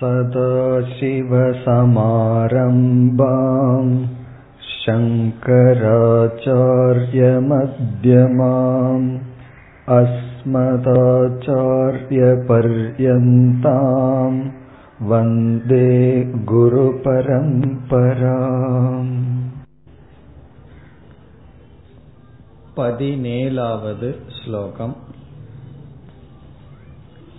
सदाशिवसमारम्भाम् शङ्कराचार्यमध्यमाम् अस्मदाचार्यपर्यन्ताम् वन्दे गुरुपरम्पराम् पदिनेलावद् श्लोकम्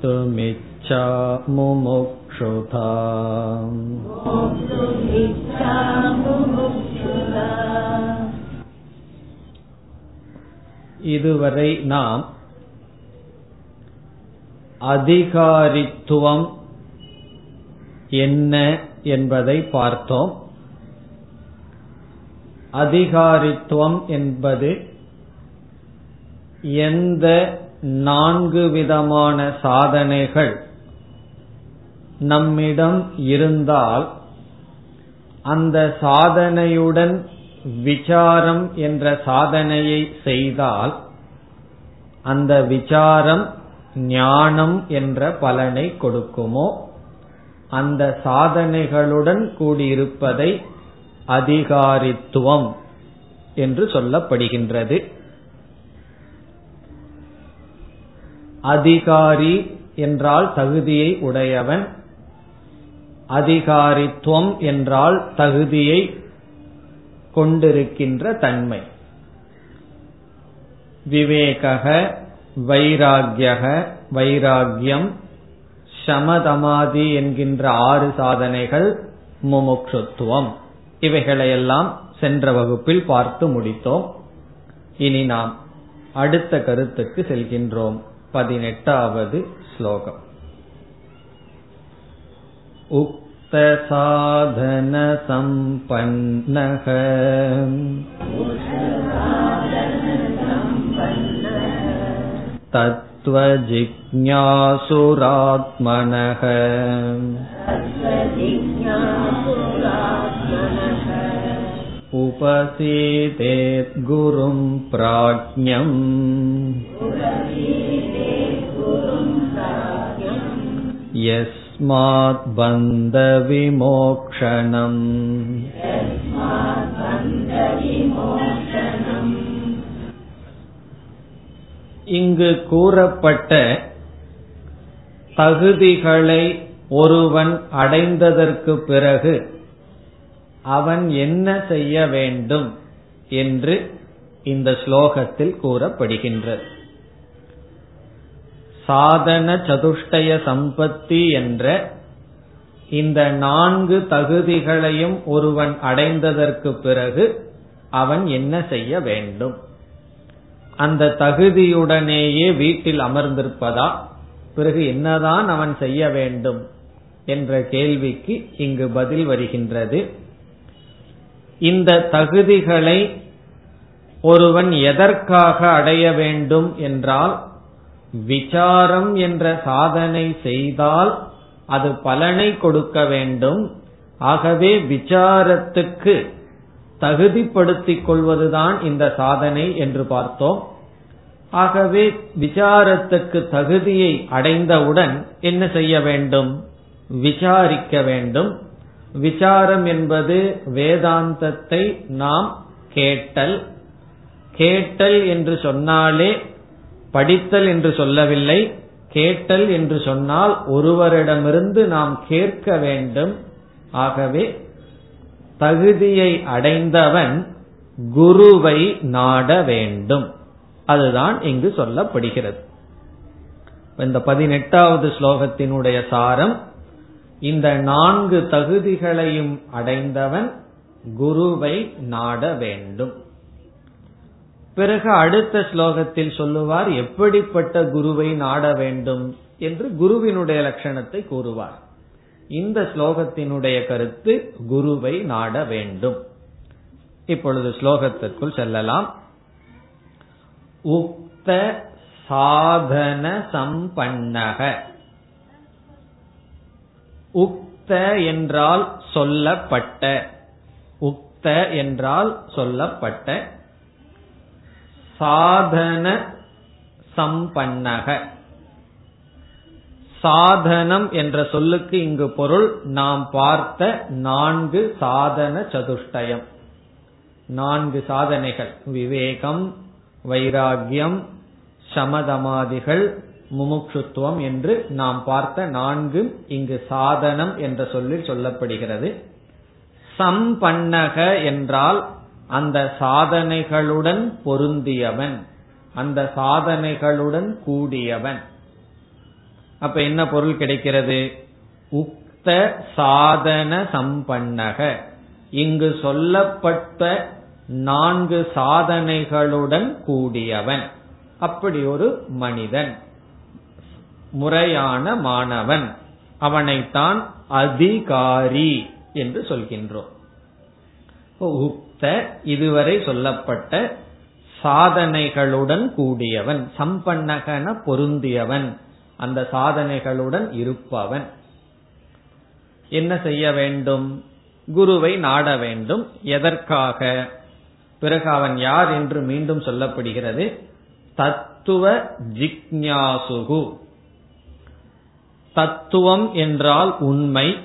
मोक्तुमिच्छा मुमुक्षुधा இதுவரை நாம் அதிகாரித்துவம் என்ன என்பதை பார்த்தோம் அதிகாரித்துவம் என்பது எந்த நான்கு விதமான சாதனைகள் நம்மிடம் இருந்தால் அந்த சாதனையுடன் விசாரம் என்ற சாதனையை செய்தால் அந்த விசாரம் ஞானம் என்ற பலனை கொடுக்குமோ? அந்த சாதனைகளுடன் கூடியிருப்பதை அதிகாரித்துவம் என்று சொல்லப்படுகின்றது. அதிகாரி என்றால் தகுதியை உடையவன். அதிகாரித்துவம் என்றால் தகுதியை கொண்டிருக்கின்ற தன்மை. விவேகக வைராகியக வைராகியம் சமதமாதி என்கின்ற ஆறு சாதனைகள் முமுட்சுத்துவம். இவைகளையெல்லாம் சென்ற வகுப்பில் பார்த்து முடித்தோம். இனி நாம் அடுத்த கருத்துக்கு செல்கின்றோம். பதினெட்டாவது ஸ்லோகம் उक्तसाधनसम्पन्नः तत्त्वजिज्ञासुरात्मनः उपसीदेत् गुरुं प्राज्ञम् यस्मात् बन्धविमोक्षणम् இங்கு கூறப்பட்ட தகுதிகளை ஒருவன் அடைந்ததற்கு பிறகு அவன் என்ன செய்ய வேண்டும் என்று இந்த ஸ்லோகத்தில் கூறப்படுகின்றது சாதன சதுஷ்டய சம்பத்தி என்ற இந்த நான்கு தகுதிகளையும் ஒருவன் அடைந்ததற்கு பிறகு அவன் என்ன செய்ய வேண்டும்? அந்த தகுதியுடனேயே வீட்டில் அமர்ந்திருப்பதா? பிறகு என்னதான் அவன் செய்ய வேண்டும்? என்ற கேள்விக்கு இங்கு பதில் வருகின்றது. இந்த தகுதிகளை ஒருவன் எதற்காக அடைய வேண்டும் என்றால் விசாரம் என்ற சாதனை செய்தால் அது பலனை கொடுக்க வேண்டும். ஆகவே விசாரத்துக்கு தகுதிப்படுத்திக் கொள்வதுதான் இந்த சாதனை என்று பார்த்தோம். ஆகவே விசாரத்துக்கு தகுதியை அடைந்தவுடன் என்ன செய்ய வேண்டும்? விசாரிக்க வேண்டும். விசாரம் என்பது வேதாந்தத்தை நாம் கேட்டல். கேட்டல் என்று சொன்னாலே படித்தல் என்று சொல்லவில்லை கேட்டல் என்று சொன்னால் ஒருவரிடமிருந்து நாம் கேட்க வேண்டும். ஆகவே தகுதியை அடைந்தவன் குருவை நாட வேண்டும். அதுதான் இங்கு சொல்லப்படுகிறது. இந்த பதினெட்டாவது ஸ்லோகத்தினுடைய சாரம் இந்த நான்கு தகுதிகளையும் அடைந்தவன் குருவை நாட வேண்டும். பிறகு அடுத்த ஸ்லோகத்தில் சொல்லுவார் எப்படிப்பட்ட குருவை நாட வேண்டும்? என்று குருவினுடைய லட்சணத்தை கூறுவார். இந்த ஸ்லோகத்தினுடைய கருத்து குருவை நாட வேண்டும். இப்பொழுது ஸ்லோகத்திற்குள் செல்லலாம். உக்த சாதன சம்பன்னக. உக்த என்றால் சொல்லப்பட்ட. உக்த என்றால் சொல்லப்பட்ட. சாதன சம்பன்னக. சாதனம் என்ற சொல்லுக்கு இங்கு பொருள் நாம் பார்த்த நான்கு சாதன சதுஷ்டயம். நான்கு சாதனைகள். விவேகம் வைராகியம் சமதமாதிகள் முமுட்சுத்துவம் என்று நாம் பார்த்த நான்கு இங்கு சாதனம் என்ற சொல்லில் சொல்லப்படுகிறது. சம்பன்னக என்றால் அந்த சாதனைகளுடன் பொருந்தியவன். அந்த சாதனைகளுடன் கூடியவன். அப்ப என்ன பொருள் கிடைக்கிறது? உக்த சாதன சம்பன்னக. இங்கு சொல்லப்பட்ட நான்கு சாதனைகளுடன் கூடியவன். அப்படி ஒரு மனிதன். முறையான மாணவன். அவனைத்தான் அதிகாரி என்று சொல்கின்றோம். உக்த இதுவரை சொல்லப்பட்ட சாதனைகளுடன் கூடியவன் சம்பன்னகன பொருந்தியவன். அந்த சாதனைகளுடன் இருப்பவன். என்ன செய்ய வேண்டும்? குருவை நாட வேண்டும். எதற்காக? பிறகு அவன் யார் என்று மீண்டும் சொல்லப்படுகிறது. தத்துவ ஜிக்ஞாசுகு. தத்துவம் என்றால் உண்மை.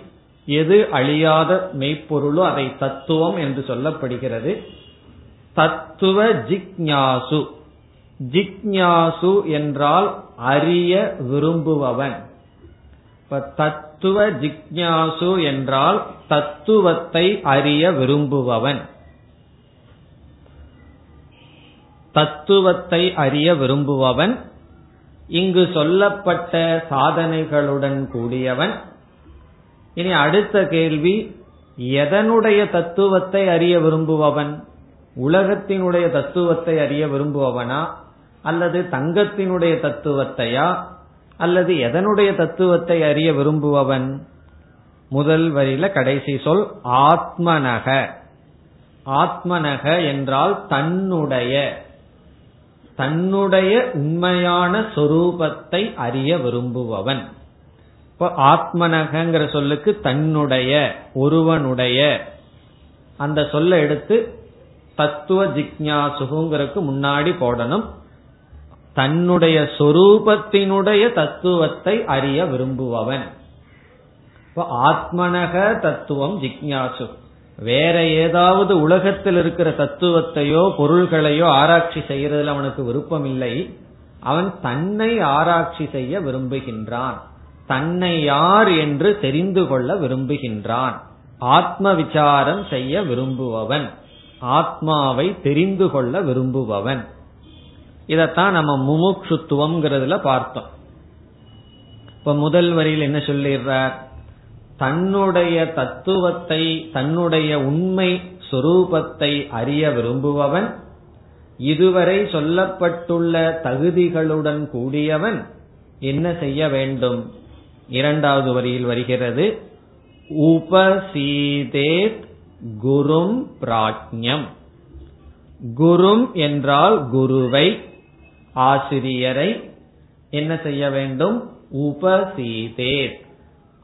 எது அழியாத மெய்ப்பொருளோ அதை தத்துவம் என்று சொல்லப்படுகிறது. தத்துவ ஜிக்ஞாசு. ஜிக்ஞாசு என்றால் அறிய விரும்புபவன். இப்ப தத்துவ ஜிக்ஞாசு என்றால் தத்துவத்தை அறிய விரும்புபவன். தத்துவத்தை அறிய விரும்புபவன். இங்கு சொல்லப்பட்ட சாதனைகளுடன் கூடியவன். இனி அடுத்த கேள்வி எதனுடைய தத்துவத்தை அறிய விரும்புபவன்? உலகத்தினுடைய தத்துவத்தை அறிய விரும்புபவனா? அல்லது தங்கத்தினுடைய தத்துவத்தையா? அல்லது எதனுடைய தத்துவத்தை அறிய விரும்புபவன்? முதல் வரியில கடைசி சொல் ஆத்மனக. ஆத்மனக என்றால் தன்னுடைய. தன்னுடைய உண்மையான சொரூபத்தை அறிய விரும்புபவன். இப்போ ஆத்மனகங்கிற சொல்லுக்கு தன்னுடைய ஒருவனுடைய. அந்த சொல்ல எடுத்து தத்துவ ஜிக்ஞாசுகுங்கிறதுக்கு முன்னாடி போடணும். தன்னுடைய சொரூபத்தினுடைய தத்துவத்தை அறிய விரும்புபவன். இப்போ ஆத்மனக தத்துவம் ஜிக்ஞாசு. வேற ஏதாவது உலகத்தில் இருக்கிற தத்துவத்தையோ பொருள்களையோ ஆராய்ச்சி செய்யறதுல அவனுக்கு விருப்பம் இல்லை அவன் தன்னை ஆராய்ச்சி செய்ய விரும்புகின்றான். தன்னை யார் என்று தெரிந்து கொள்ள விரும்புகின்றான். ஆத்ம விசாரம் செய்ய விரும்புபவன். ஆத்மாவை தெரிந்து கொள்ள விரும்புபவன். இதத்தான் நம்ம முமுட்சுத்துவம்ங்கிறதுல பார்த்தோம். இப்ப முதல் வரியில் என்ன சொல்லிடுறார்? தன்னுடைய தத்துவத்தை தன்னுடைய உண்மை சொரூபத்தை அறிய விரும்புபவன் இதுவரை சொல்லப்பட்டுள்ள தகுதிகளுடன் கூடியவன் என்ன செய்ய வேண்டும்? இரண்டாவது வரியில் வருகிறது. உபசீதேத் குரும் பிராஜ்யம். குரும் என்றால் குருவை ஆசிரியரை என்ன செய்ய வேண்டும்? உபசீதேத்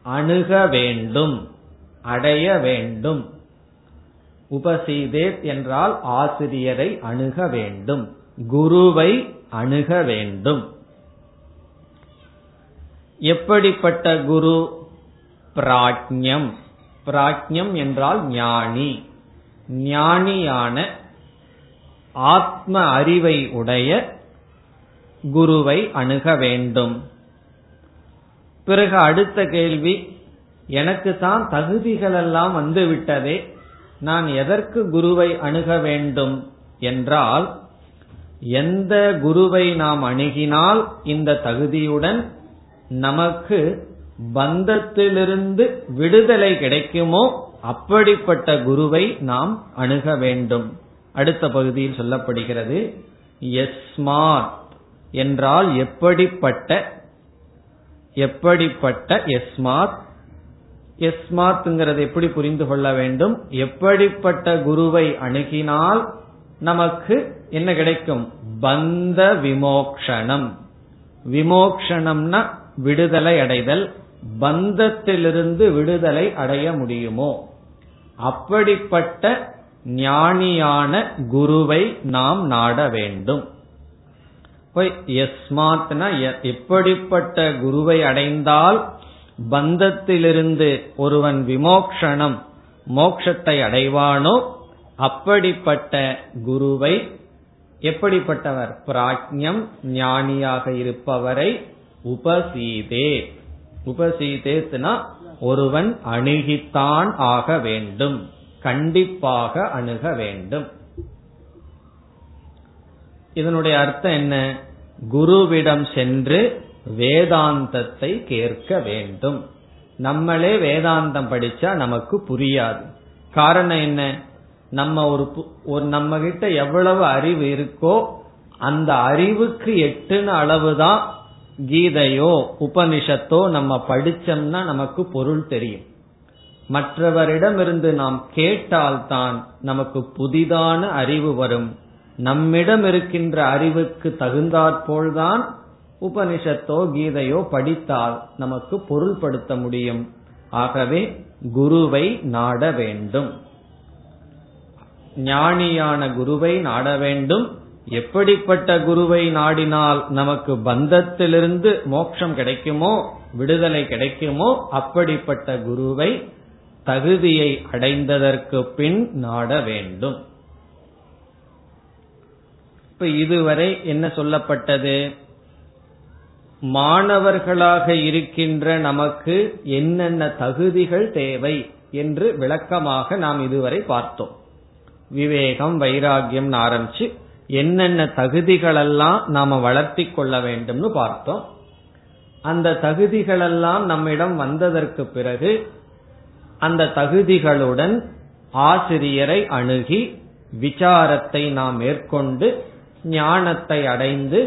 அணுக வேண்டும் அடைய வேண்டும். உபசீதேத் என்றால் ஆசிரியரை அணுக வேண்டும் குருவை அணுக வேண்டும். எப்படிப்பட்ட குரு? பிராஜ்யம். பிராஜ்யம் என்றால் ஞானி. ஞானியான ஆத்ம அறிவை உடைய குருவை அணுக வேண்டும். பிறகு அடுத்த கேள்வி எனக்கு தான் தகுதிகள் எல்லாம் நான் எதற்கு குருவை அணுக வேண்டும்? என்றால் எந்த குருவை நாம் அணுகினால் இந்த தகுதியுடன் நமக்கு பந்தத்திலிருந்து விடுதலை கிடைக்குமோ அப்படிப்பட்ட குருவை நாம் அணுக வேண்டும். அடுத்த பகுதியில் சொல்லப்படுகிறது எஸ்மாத் என்றால் எப்படிப்பட்ட எப்படிப்பட்ட எஸ்மாத் எஸ்மாத்ங்கிறது எப்படி புரிந்து கொள்ள வேண்டும்? எப்படிப்பட்ட குருவை அணுகினால் நமக்கு என்ன கிடைக்கும்? பந்த விமோக்ஷணம். விமோக்ஷணம்னா விடுதலை அடைதல் பந்தத்திலிருந்து விடுதலை அடைய முடியுமோ? அப்படிப்பட்ட ஞானியான குருவை நாம் நாட வேண்டும். எஸ்மாத்னா எப்படிப்பட்ட குருவை அடைந்தால் பந்தத்திலிருந்து ஒருவன் விமோக்ஷணம் மோக்ஷத்தை அடைவானோ? அப்படிப்பட்ட குருவை எப்படிப்பட்டவர்? பிராஜ்யம் ஞானியாக இருப்பவரை உபசீதே. உபசீதேத்னா ஒருவன் அணுகித்தான் ஆக வேண்டும். கண்டிப்பாக அணுக வேண்டும். இதனுடைய அர்த்தம் என்ன? குருவிடம் சென்று வேதாந்தத்தை கேட்க வேண்டும். நம்மளே வேதாந்தம் படிச்சா நமக்கு புரியாது. காரணம் என்ன? நம்ம ஒரு ஒரு நம்ம கிட்ட எவ்வளவு அறிவு இருக்கோ அந்த அறிவுக்கு எட்டுன அளவுதான் கீதையோ உபனிஷத்தோ நம்ம படிச்சோம்னா நமக்கு பொருள் தெரியும். மற்றவரிடமிருந்து நாம் கேட்டால்தான் நமக்கு புதிதான அறிவு வரும். நம்மிடம் இருக்கின்ற அறிவுக்கு தகுந்தாற்போல்தான் உபனிஷத்தோ கீதையோ படித்தால் நமக்கு பொருள்படுத்த முடியும். ஆகவே குருவை நாட வேண்டும். ஞானியான குருவை நாட வேண்டும். எப்படிப்பட்ட குருவை நாடினால் நமக்கு பந்தத்திலிருந்து மோட்சம் கிடைக்குமோ விடுதலை கிடைக்குமோ அப்படிப்பட்ட குருவை தகுதியை அடைந்ததற்கு பின் நாட வேண்டும். இப்ப இதுவரை என்ன சொல்லப்பட்டது? மாணவர்களாக இருக்கின்ற நமக்கு என்னென்ன தகுதிகள் தேவை என்று விளக்கமாக நாம் இதுவரை பார்த்தோம். விவேகம் வைராகியம் ஆரம்பிச்சு என்னென்ன தகுதிகளெல்லாம் நாம வளர்த்தி கொள்ள வேண்டும்னு பார்த்தோம். அந்த தகுதிகளெல்லாம் நம்மிடம் வந்ததற்கு பிறகு அந்த தகுதிகளுடன் ஆசிரியரை அணுகி விசாரத்தை நாம் மேற்கொண்டு ஞானத்தை அடைந்து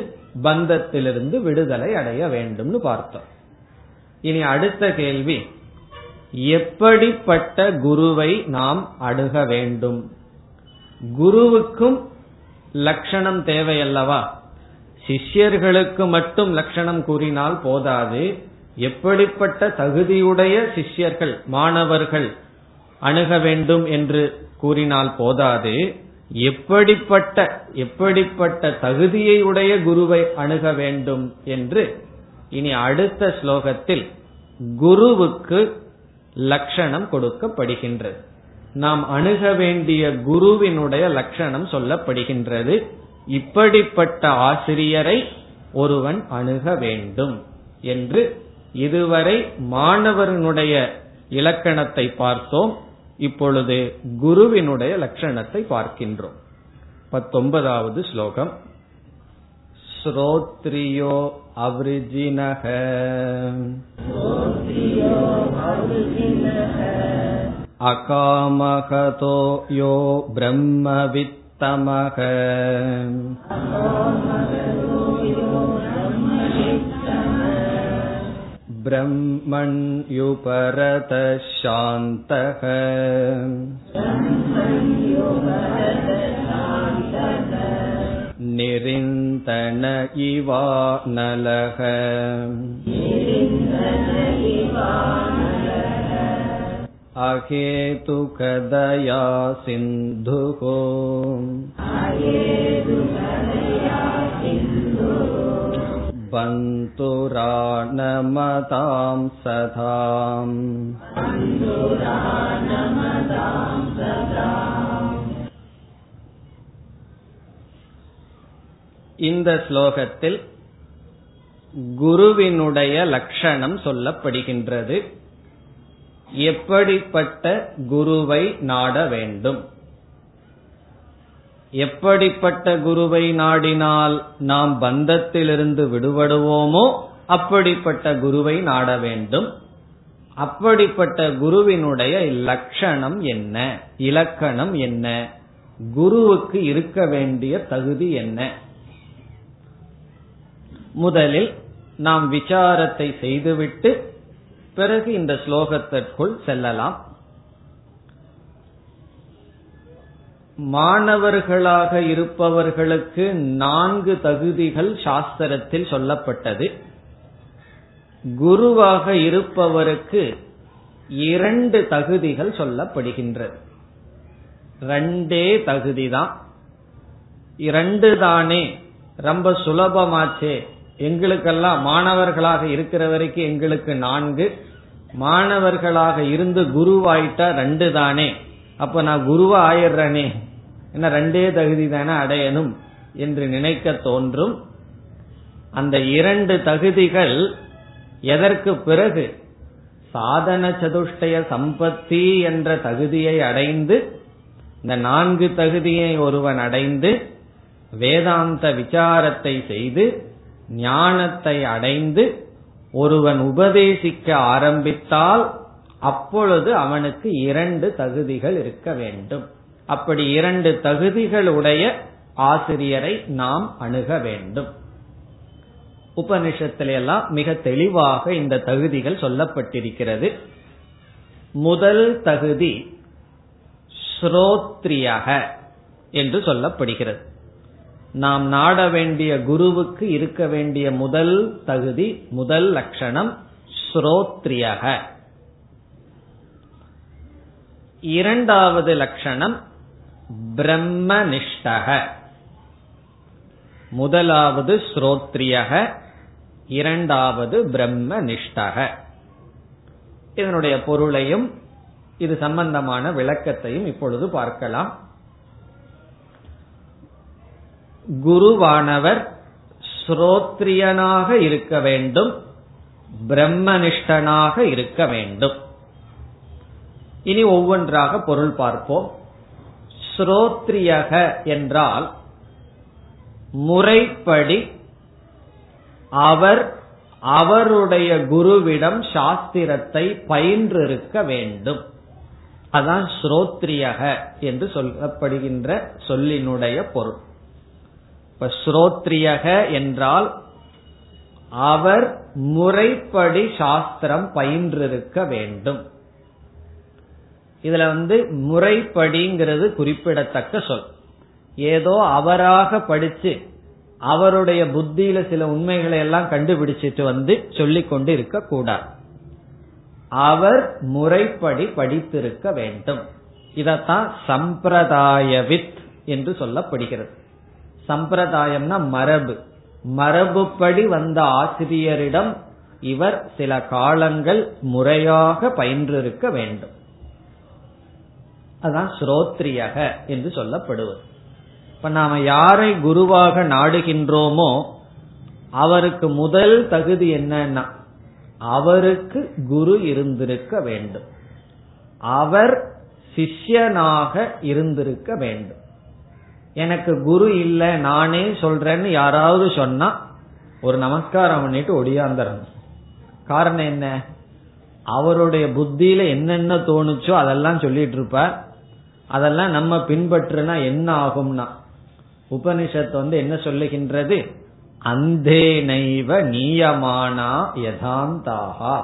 பந்தத்திலிருந்து விடுதலை அடைய வேண்டும்னு பார்த்தோம். இனி அடுத்த கேள்வி எப்படிப்பட்ட குருவை நாம் அணுக வேண்டும்? குருவுக்கும் லட்சணம் தேவையல்லவா? சிஷ்யர்களுக்கு மட்டும் லட்சணம் கூறினால் போதாது. எப்படிப்பட்ட தகுதியுடைய சிஷ்யர்கள் மாணவர்கள் அணுக வேண்டும் என்று கூறினால் போதாது. எப்படிப்பட்ட எப்படிப்பட்ட தகுதியை உடைய குருவை அணுக வேண்டும் என்று இனி அடுத்த ஸ்லோகத்தில் குருவுக்கு லட்சணம் கொடுக்கப்படுகின்றது. நாம் அணுக வேண்டிய குருவினுடைய லட்சணம் சொல்லப்படுகின்றது. இப்படிப்பட்ட ஆசிரியரை ஒருவன் அணுக வேண்டும் என்று இதுவரை மாணவனுடைய இலக்கணத்தை பார்த்தோம். இப்பொழுது குருவினுடைய லட்சணத்தை பார்க்கின்றோம். பத்தொன்பதாவது ஸ்லோகம். ஸ்ரோத்ரியோ அவ்ரிஜினக. अकामहतो यो ब्रह्मवित्तमः ब्रह्मण्युपरतः शान्तः निरिन्दन इवानलः अहेतुकदया सिन्धुः बन्तुरानमतां सदाम् இந்த ஸ்லோகத்தில் குருவினுடைய லட்சணம் சொல்லப்படுகின்றது எப்படிப்பட்ட குருவை நாட வேண்டும்? எப்படிப்பட்ட குருவை நாடினால் நாம் பந்தத்திலிருந்து விடுபடுவோமோ அப்படிப்பட்ட குருவை நாட வேண்டும். அப்படிப்பட்ட குருவினுடைய லட்சணம் என்ன? இலக்கணம் என்ன? குருவுக்கு இருக்க வேண்டிய தகுதி என்ன? முதலில் நாம் விசாரத்தை செய்துவிட்டு பிறகு இந்த ஸ்லோகத்திற்குள் செல்லலாம். மாணவர்களாக இருப்பவர்களுக்கு நான்கு தகுதிகள் சாஸ்திரத்தில் சொல்லப்பட்டது. குருவாக இருப்பவருக்கு இரண்டு தகுதிகள் சொல்லப்படுகின்றது. ரெண்டே தகுதிதான். இரண்டு தானே ரொம்ப சுலபமாச்சே எங்களுக்கெல்லாம் மாணவர்களாக இருக்கிற வரைக்கும் எங்களுக்கு நான்கு. மாணவர்களாக இருந்து குருவாயிட்டா ரெண்டு தானே. அப்ப நான் குருவா ஆயிடுறேனே. என்ன ரெண்டே தகுதி தானே அடையணும் என்று நினைக்க தோன்றும். அந்த இரண்டு தகுதிகள் எதற்கு பிறகு? சாதன சதுஷ்டய சம்பத்தி என்ற தகுதியை அடைந்து இந்த நான்கு தகுதியை ஒருவன் அடைந்து வேதாந்த விசாரத்தை செய்து ஞானத்தை அடைந்து ஒருவன் உபதேசிக்க ஆரம்பித்தால் அப்பொழுது அவனுக்கு இரண்டு தகுதிகள் இருக்க வேண்டும். அப்படி இரண்டு தகுதிகள் உடைய ஆசிரியரை நாம் அணுக வேண்டும். உபனிஷத்திலெல்லாம் மிக தெளிவாக இந்த தகுதிகள் சொல்லப்பட்டிருக்கிறது. முதல் தகுதி ஸ்ரோத்ரியக என்று சொல்லப்படுகிறது. நாம் நாட வேண்டிய குருவுக்கு இருக்க வேண்டிய முதல் தகுதி முதல் லட்சணம் ஸ்ரோத்ரியக. இரண்டாவது லட்சணம் பிரம்மனிஷ்டக. முதலாவது ஸ்ரோத்ரியக இரண்டாவது பிரம்மனிஷ்டக. இதனுடைய பொருளையும் இது சம்பந்தமான விளக்கத்தையும் இப்பொழுது பார்க்கலாம். குருவானவர் ஸ்ரோத்ரியனாக இருக்க வேண்டும் பிரம்மனிஷ்டனாக இருக்க வேண்டும். இனி ஒவ்வொன்றாக பொருள் பார்ப்போம். ஸ்ரோத்ரியக என்றால் முறைப்படி அவர் அவருடைய குருவிடம் சாஸ்திரத்தை பயின்றிருக்க வேண்டும். அதான் ஸ்ரோத்ரியக என்று சொல்லப்படுகின்ற சொல்லினுடைய பொருள். இப்ப ஸ்ரோத்ரியக என்றால் அவர் முறைப்படி சாஸ்திரம் பயின்றிருக்க வேண்டும். இதுல வந்து முறைப்படிங்கிறது குறிப்பிடத்தக்க சொல். ஏதோ அவராக படிச்சு அவருடைய புத்தியில சில உண்மைகளை எல்லாம் கண்டுபிடிச்சிட்டு வந்து சொல்லிக் கொண்டு இருக்க கூடாது. அவர் முறைப்படி படித்திருக்க வேண்டும். இதத்தான் சம்பிரதாயவித் என்று சொல்லப்படுகிறது. சம்பிரதாயம்னா மரபு. மரபுப்படி வந்த ஆசிரியரிடம் இவர் சில காலங்கள் முறையாக பயின்றிருக்க வேண்டும். அதான் ஸ்ரோத்ரியக என்று சொல்லப்படுவது. இப்ப நாம யாரை குருவாக நாடுகின்றோமோ அவருக்கு முதல் தகுதி என்னன்னா அவருக்கு குரு இருந்திருக்க வேண்டும். அவர் சிஷ்யனாக இருந்திருக்க வேண்டும். எனக்கு குரு இல்ல நானே சொல்றேன்னு யாராவது சொன்னா ஒரு நமஸ்காரம் பண்ணிட்டு ஒடியாந்துடணும் காரணம் என்ன? அவருடைய புத்தியில என்னென்ன தோணுச்சோ அதெல்லாம் சொல்லிட்டு இருப்பார் அதெல்லாம் நம்ம பின்பற்றுனா என்ன ஆகும்னா உபனிஷத் வந்து என்ன சொல்லுகின்றது? அந்தே நைவ நீயமானா யதாந்தாகா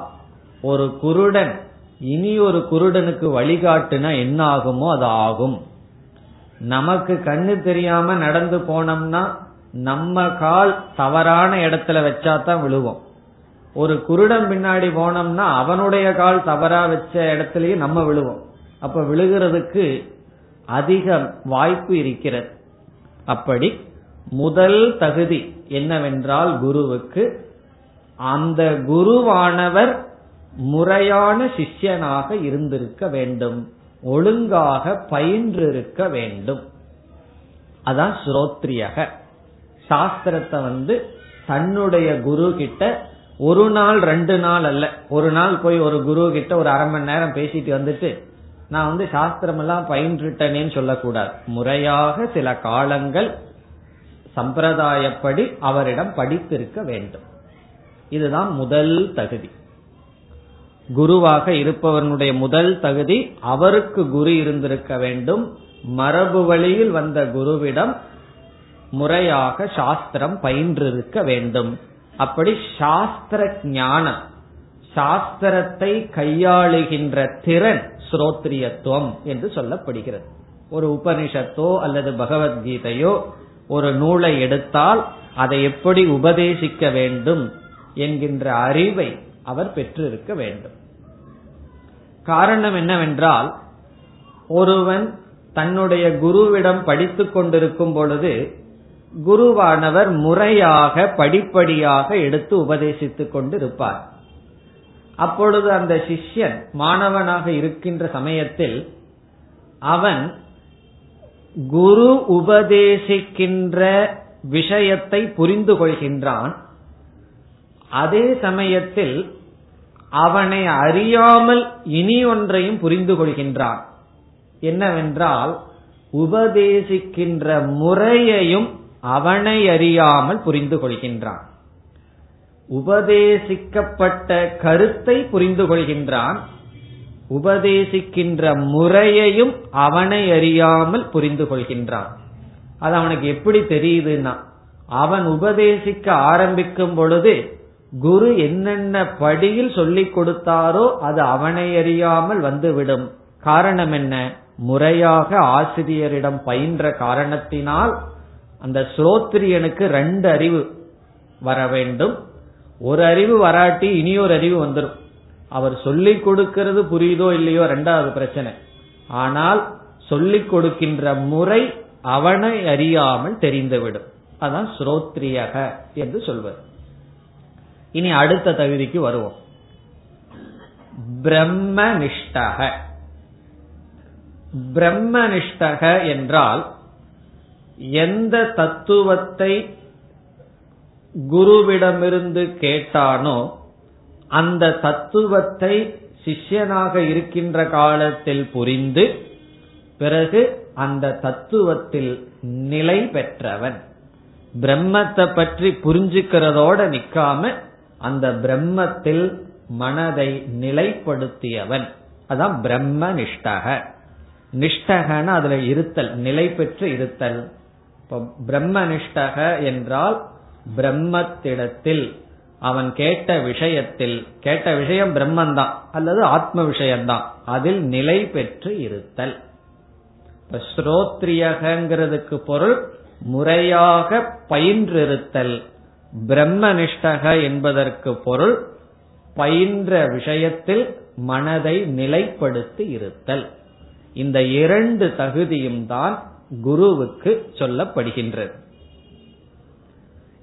ஒரு குருடன் இனி ஒரு குருடனுக்கு வழிகாட்டுனா என்ன ஆகுமோ அது ஆகும். நமக்கு கண்ணு தெரியாம நடந்து போனோம்னா நம்ம கால் தவறான இடத்துல வச்சா தான் விழுவோம். ஒரு குருடன் பின்னாடி போனோம்னா அவனுடைய கால் தவறா வச்ச இடத்துலயும் நம்ம விழுவோம். அப்ப விழுகிறதுக்கு அதிக வாய்ப்பு இருக்கிறது. அப்படி முதல் தகுதி என்னவென்றால் குருவுக்கு அந்த குருவானவர் முறையான சிஷ்யனாக இருந்திருக்க வேண்டும். ஒழுங்காக பயின்றிருக்க வேண்டும். அதான் ஸ்ரோத்ரியக. சாஸ்திரத்தை வந்து தன்னுடைய குரு கிட்ட ஒரு நாள் ரெண்டு நாள் அல்ல. ஒரு நாள் போய் ஒரு குரு கிட்ட ஒரு அரை மணி நேரம் பேசிட்டு வந்துட்டு நான் வந்து சாஸ்திரம் எல்லாம் பயின்றுட்டனேன்னு சொல்லக்கூடாது. முறையாக சில காலங்கள் சம்பிரதாயப்படி அவரிடம் படித்திருக்க வேண்டும். இதுதான் முதல் தகுதி. குருவாக இருப்பவனுடைய முதல் தகுதி அவருக்கு குரு இருந்திருக்க வேண்டும். மரபு வழியில் வந்த குருவிடம் முறையாக சாஸ்திரம் பயின்றிருக்க வேண்டும். அப்படி சாஸ்திர ஞானம் சாஸ்திரத்தை கையாளுகின்ற திறன் ஸ்ரோத்ரியத்துவம் என்று சொல்லப்படுகிறது. ஒரு உபனிஷத்தோ அல்லது பகவத்கீதையோ ஒரு நூலை எடுத்தால் அதை எப்படி உபதேசிக்க வேண்டும் என்கின்ற அறிவை அவர் பெற்றிருக்க வேண்டும். காரணம் என்னவென்றால் ஒருவன் தன்னுடைய குருவிடம் படித்துக் கொண்டிருக்கும் பொழுது குருவானவர் முறையாக படிப்படியாக எடுத்து உபதேசித்துக் கொண்டு இருப்பார் அப்பொழுது அந்த சிஷ்யன் மாணவனாக இருக்கின்ற சமயத்தில் அவன் குரு உபதேசிக்கின்ற விஷயத்தை புரிந்து கொள்கின்றான். அதே சமயத்தில் அவனை அறியாமல் இனி ஒன்றையும் புரிந்து கொள்கின்றான். என்னவென்றால் உபதேசிக்கின்ற முறையையும் அவனை அறியாமல் புரிந்து கொள்கின்றான். உபதேசிக்கப்பட்ட கருத்தை புரிந்து கொள்கின்றான். உபதேசிக்கின்ற முறையையும் அவனை அறியாமல் புரிந்து கொள்கின்றான். அது அவனுக்கு எப்படி தெரியுதுன்னா அவன் உபதேசிக்க ஆரம்பிக்கும் பொழுது குரு என்னென்ன படியில் சொல்லிக் கொடுத்தாரோ அது அவனை அறியாமல் வந்துவிடும். காரணம் என்ன? முறையாக ஆசிரியரிடம் பயின்ற காரணத்தினால் அந்த ஸ்ரோத்ரியனுக்கு ரெண்டு அறிவு வர வேண்டும். ஒரு அறிவு வராட்டி இனியொரு அறிவு வந்துடும் அவர் சொல்லிக் கொடுக்கிறது புரியுதோ இல்லையோ ரெண்டாவது பிரச்சனை. ஆனால் சொல்லிக் கொடுக்கின்ற முறை அவனை அறியாமல் தெரிந்துவிடும். அதான் ஸ்ரோத்ரியக என்று சொல்வது. இனி அடுத்த தகுதிக்கு வருவோம். பிரம்மனிஷ்டக. பிரம்மனிஷ்டக என்றால் எந்த தத்துவத்தை குருவிடமிருந்து கேட்டானோ அந்த தத்துவத்தை சிஷ்யனாக இருக்கின்ற காலத்தில் புரிந்து பிறகு அந்த தத்துவத்தில் நிலை பெற்றவன். பிரம்மத்தை பற்றி புரிஞ்சுக்கிறதோட நிக்காம அந்த பிரம்மத்தில் மனதை நிலைப்படுத்தியவன். அதான் பிரம்ம நிஷ்டக. நிஷ்டகன அதுல இருத்தல் நிலை பெற்று இருத்தல். பிரம்ம நிஷ்டக என்றால் பிரம்மத்திடத்தில் அவன் கேட்ட விஷயத்தில் கேட்ட விஷயம் பிரம்மந்தான் அல்லது ஆத்ம விஷயம்தான் அதில் நிலை பெற்று இருத்தல். ஸ்ரோத்ரியகிறதுக்கு பொருள் முறையாக பயின்றிருத்தல். பிரம்மனிஷ்டக என்பதற்கு பொருள் பயின்ற விஷயத்தில் மனதை நிலைப்படுத்தி இருத்தல். இந்த இரண்டு தகுதியும் தான் குருவுக்கு சொல்லப்படுகின்றது.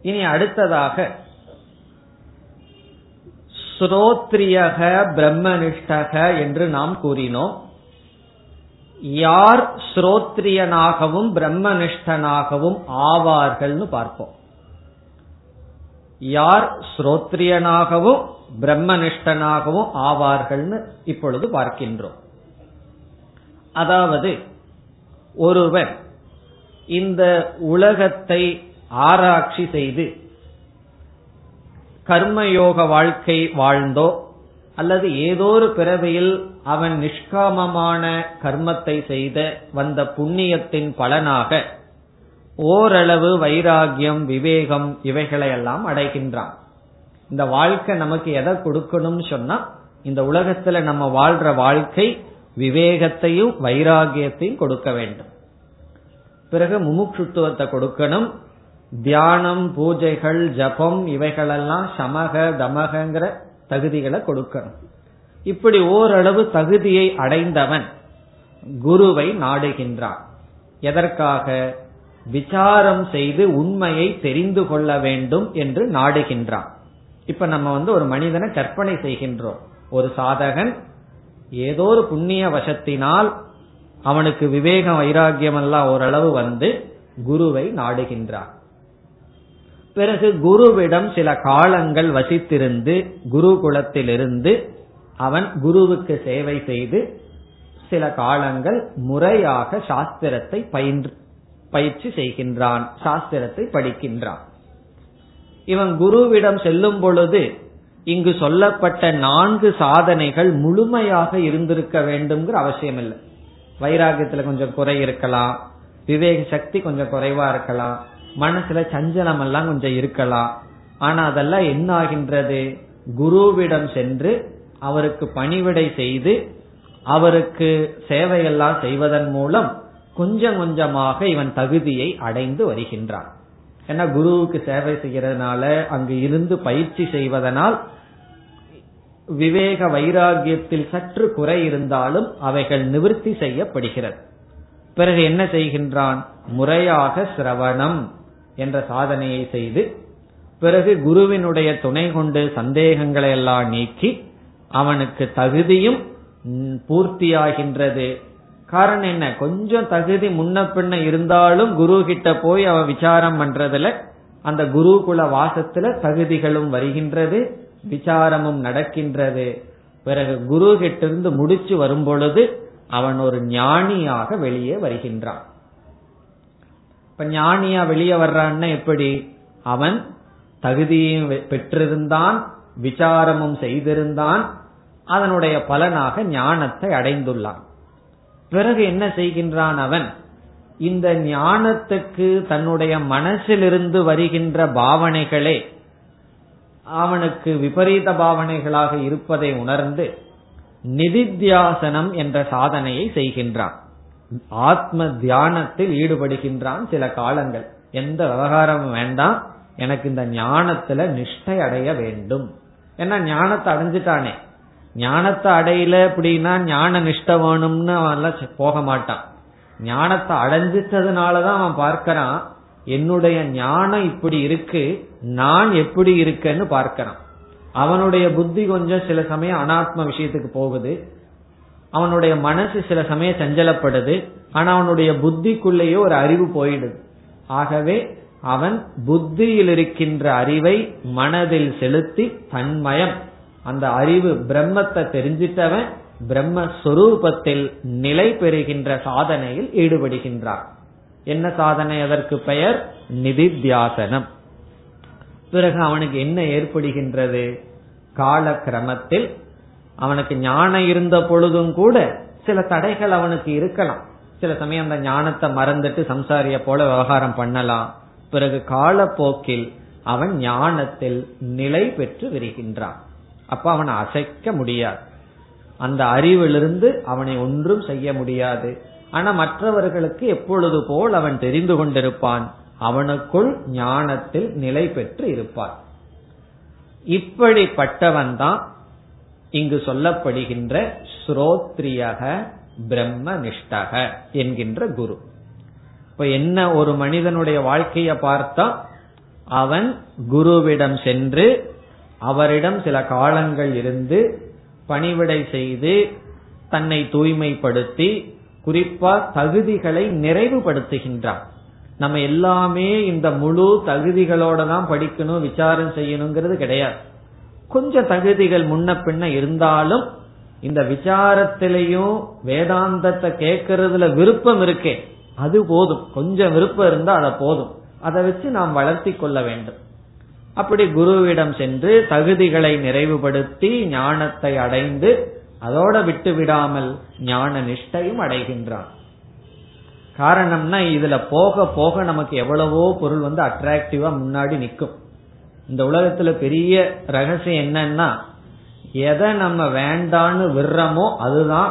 இனி அடுத்ததாக ஸ்ரோத்ரியக பிரம்மனிஷ்டக என்று நாம் கூறினோம். யார் ஸ்ரோத்ரியனாகவும் பிரம்மனிஷ்டனாகவும் ஆவார்கள்னு பார்ப்போம். யார் ஸ்ரோத்ரியனாகவும் பிரம்மனிஷ்டனாகவும் ஆவார்கள்னு இப்பொழுது பார்க்கின்றோம். அதாவது ஒருவர் இந்த உலகத்தை ஆராய்ச்சி செய்து கர்மயோக வாழ்க்கை வாழ்ந்தோ அல்லது ஏதோ ஒரு பிறவியில் அவன் நிஷ்காமமான கர்மத்தை செய்த வந்த புண்ணியத்தின் பலனாக ஓரளவு வைராகியம் விவேகம் இவைகளை எல்லாம் அடைகின்றான். இந்த வாழ்க்கை நமக்கு எதை கொடுக்கணும்னு சொன்னா இந்த உலகத்துல நம்ம வாழ்ற வாழ்க்கை விவேகத்தையும் வைராகியத்தையும் கொடுக்க வேண்டும். பிறகு முமுட்சுத்துவத்தை கொடுக்கணும். தியானம் பூஜைகள் ஜபம் இவைகளெல்லாம் சமக தமகங்கிற தகுதிகளை கொடுக்கணும். இப்படி ஓரளவு தகுதியை அடைந்தவன் குருவை நாடுகின்றான். எதற்காக? விசாரம் செய்து உண்மையை தெரிந்து கொள்ள வேண்டும் என்று நாடுகின்றான். இப்ப நம்ம வந்து ஒரு மனிதனை கற்பனை செய்கின்றோம். ஒரு சாதகன் ஏதோ ஒரு புண்ணிய வசத்தினால் அவனுக்கு விவேக வைராகியம் எல்லாம் ஓரளவு வந்து குருவை நாடுகின்றான். பிறகு குருவிடம் சில காலங்கள் வசித்திருந்து குருகுலத்திலிருந்து அவன் குருவுக்கு சேவை செய்து சில காலங்கள் முறையாக சாஸ்திரத்தை பயின்று பயிற்சி செய்கின்றான் சாஸ்திரத்தை படிக்கின்றான். இவன் குருவிடம் செல்லும் பொழுது இங்கு சொல்லப்பட்ட நான்கு சாதனைகள் முழுமையாக இருந்திருக்க வேண்டும்ங்கிற அவசியம் இல்லை. வைராகியத்துல கொஞ்சம் குறை இருக்கலாம் விவேக சக்தி கொஞ்சம் குறைவா இருக்கலாம் மனசுல சஞ்சலம் எல்லாம் கொஞ்சம் இருக்கலாம். ஆனா அதெல்லாம் என்ன ஆகின்றது? குருவிடம் சென்று அவருக்கு பணிவிடை செய்து அவருக்கு சேவையெல்லாம் செய்வதன் மூலம் கொஞ்சம் கொஞ்சமாக இவன் தகுதியை அடைந்து வருகின்றான். ஏன்னா குருவுக்கு சேவை செய்யறதுனால அங்கு இருந்து பயிற்சி செய்வதனால் விவேக வைராகியத்தில் சற்று குறை இருந்தாலும் அவைகள் நிவர்த்தி செய்யப்படுகிறது. பிறகு என்ன செய்கின்றான்? முறையாக சிரவணம் என்ற சாதனையை செய்து பிறகு குருவினுடைய துணை கொண்டு சந்தேகங்களை எல்லாம் நீக்கி அவனுக்கு தகுதியும் பூர்த்தியாகின்றது. காரணம் என்ன? கொஞ்சம் தகுதி முன்ன பின்ன இருந்தாலும் குரு கிட்ட போய் அவன் விசாரம் பண்றதுல அந்த குருகுல வாசத்துல தகுதிகளும் வருகின்றது விசாரமும் நடக்கின்றது. பிறகு குரு கிட்ட இருந்து முடிச்சு வரும் பொழுது அவன் ஒரு ஞானியாக வெளியே வருகின்றான். இப்ப ஞானியா வெளியே வர்றான்னா எப்படி? அவன் தகுதியும் பெற்றிருந்தான் விசாரமும் செய்திருந்தான் அதனுடைய பலனாக ஞானத்தை அடைந்துள்ளான். பிறகு என்ன செய்கின்றான் அவன்? இந்த ஞானத்துக்கு தன்னுடைய மனசிலிருந்து வருகின்ற பாவனைகளே அவனுக்கு விபரீத பாவனைகளாக இருப்பதை உணர்ந்து நிதித்தியாசனம் என்ற சாதனையை செய்கின்றான். ஆத்ம தியானத்தில் ஈடுபடுகின்றான் சில காலங்கள். எந்த விவகாரமும் வேண்டாம். எனக்கு இந்த ஞானத்துல நிஷ்டை அடைய வேண்டும். ஏன்னா ஞானத்தை அடைஞ்சிட்டானே. ஞானத்தை அடையல அப்படின்னா ஞான நிஷ்ட வேணும்னு அவன் போக மாட்டான். ஞானத்தை அடைஞ்சிட்டதுனாலதான் அவன் பார்க்கறான் என்னுடைய ஞானம் இப்படி இருக்கு நான் எப்படி இருக்கேன்னு பார்க்கறான். அவனுடைய புத்தி கொஞ்சம் சில சமயம் அனாத்ம விஷயத்துக்கு போகுது. அவனுடைய மனசு சில சமயம் சஞ்சலப்படுது. ஆனா அவனுடைய புத்திக்குள்ளேயே ஒரு அறிவு போயிடுது. ஆகவே அவன் புத்தியில் இருக்கின்ற அறிவை மனதில் செலுத்தி தன்மயம். அந்த அறிவு பிரம்மத்தை தெரிஞ்சிட்டவன் பிரம்மஸ்வரூபத்தில் நிலை பெறுகின்ற சாதனையில் ஈடுபடுகின்றான். என்ன சாதனை? அதற்கு பெயர் நிதித்தியாசனம். பிறகு அவனுக்கு என்ன ஏற்படுகின்றது? கால கிரமத்தில் அவனுக்கு ஞானம் இருந்த பொழுதும் கூட சில தடைகள் அவனுக்கு இருக்கலாம். சில சமயம் அந்த ஞானத்தை மறந்துட்டு சம்சாரிய போல விவகாரம் பண்ணலாம். பிறகு காலப்போக்கில் அவன் ஞானத்தில் நிலை பெற்று விரிகின்றான். அப்ப அவனை அசைக்க முடியாது. அந்த அறிவிலிருந்து அவனை ஒன்றும் செய்ய முடியாது. ஆனா மற்றவர்களுக்கு எப்பொழுது போல் அவன் தெரிந்து கொண்டிருப்பான்? அவனுக்குள் ஞானத்தில் நிலை பெற்று இருப்பான். இப்படிப்பட்டவன் தான் இங்கு சொல்லப்படுகின்ற ஸ்ரோத்ரியக பிரம்ம நிஷ்டக என்கின்ற குரு. இப்ப என்ன ஒரு மனிதனுடைய வாழ்க்கைய பார்த்தா அவன் குருவிடம் சென்று அவரிடம் சில காலங்கள் இருந்து பணிவிடை செய்து தன்னை தூய்மைப்படுத்தி குறிப்பா தகுதிகளை நிறைவுபடுத்துகின்றார். நம்ம எல்லாமே இந்த முழு தகுதிகளோட தான் படிக்கணும் விசாரம் செய்யணுங்கிறது கிடையாது. கொஞ்சம் தகுதிகள் முன்ன பின்ன இருந்தாலும் இந்த விசாரத்திலையும் வேதாந்தத்தை கேட்கறதுல விருப்பம் இருக்கே அது போதும். கொஞ்சம் விருப்பம் இருந்தா அதை போதும். அதை வச்சு நாம் வளர்த்தி கொள்ள வேண்டும். அப்படி குருவிடம் சென்று தகுதிகளை நிறைவுபடுத்தி ஞானத்தை அடைந்து அதோட விட்டு விடாமல் ஞான நிஷ்டையும் அடைகின்றான். காரணம்னா இதுல போக போக நமக்கு எவ்வளவோ பொருள் வந்து அட்ராக்டிவா முன்னாடி நிற்கும். இந்த உலகத்துல பெரிய ரகசியம் என்னன்னா எதை நம்ம வேண்டான்னு விடுறோமோ அதுதான்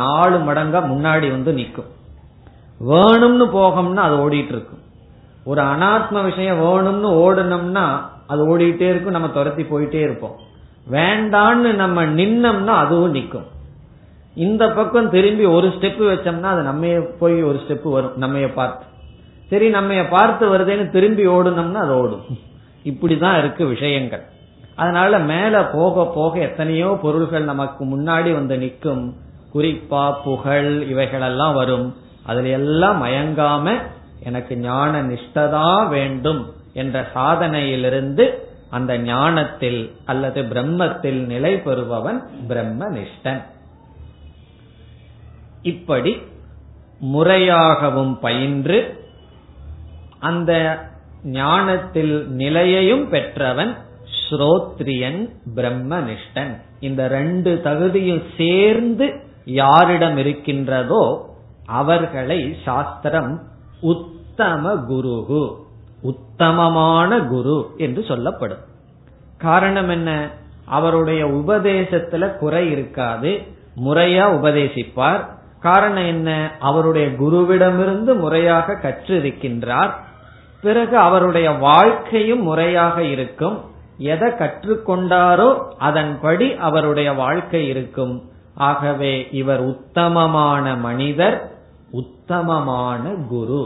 நாலு மடங்கா முன்னாடி வந்து நிற்கும். வேணும்னு போகம்னா அது ஓடிட்டு இருக்கும். ஒரு அனாத்ம விஷயம் வேணும்னு ஓடணும்னா அது ஓடிட்டே இருக்கும் நம்ம துரத்தி போயிட்டே இருப்போம். வேண்டான்னு நம்ம நின்னோம்னா அதுவும் நிற்கும் இந்த பக்கம் திரும்பி ஒரு ஸ்டெப் வச்சோம்னா அது நம்ம போய் ஒரு ஸ்டெப் வரும் நம்ம பார்த்து. சரி நம்ம பார்த்து வருதேன்னு திரும்பி ஓடணும்னா அது ஓடும். இப்படிதான் இருக்கு விஷயங்கள். அதனால மேல போக போக எத்தனையோ பொருள்கள் நமக்கு முன்னாடி வந்து நிற்கும் குறிப்பா புகழ் இவைகளெல்லாம் வரும். அதுல எல்லாம் மயங்காம எனக்கு ஞான நிஷ்டதா வேண்டும். என்ற சாதனையிலிருந்து அந்த ஞானத்தில் அல்லது பிரம்மத்தில் நிலை பெறுபவன் பிரம்ம நிஷ்டன் இப்படி முறையாகவும் பயின்று அந்த ஞானத்தில் நிலையையும் பெற்றவன் ஸ்ரோத்ரியன் பிரம்மனிஷ்டன். இந்த ரெண்டு தகுதியும் சேர்ந்து யாரிடம் இருக்கின்றதோ அவர்களை சாஸ்திரம் உத்தம குருகு. உத்தமமான குரு என்று சொல்லப்படும். காரணம் என்ன? அவருடைய உபதேசத்துல குறை இருக்காது முறையா உபதேசிப்பார். காரணம் என்ன? அவருடைய குருவிடமிருந்து முறையாக கற்றிருக்கின்றார். பிறகு அவருடைய வாழ்க்கையும் முறையாக இருக்கும். எதை கற்றுக்கொண்டாரோ அதன்படி அவருடைய வாழ்க்கை இருக்கும். ஆகவே இவர் உத்தமமான மனிதர் உத்தமமான குரு.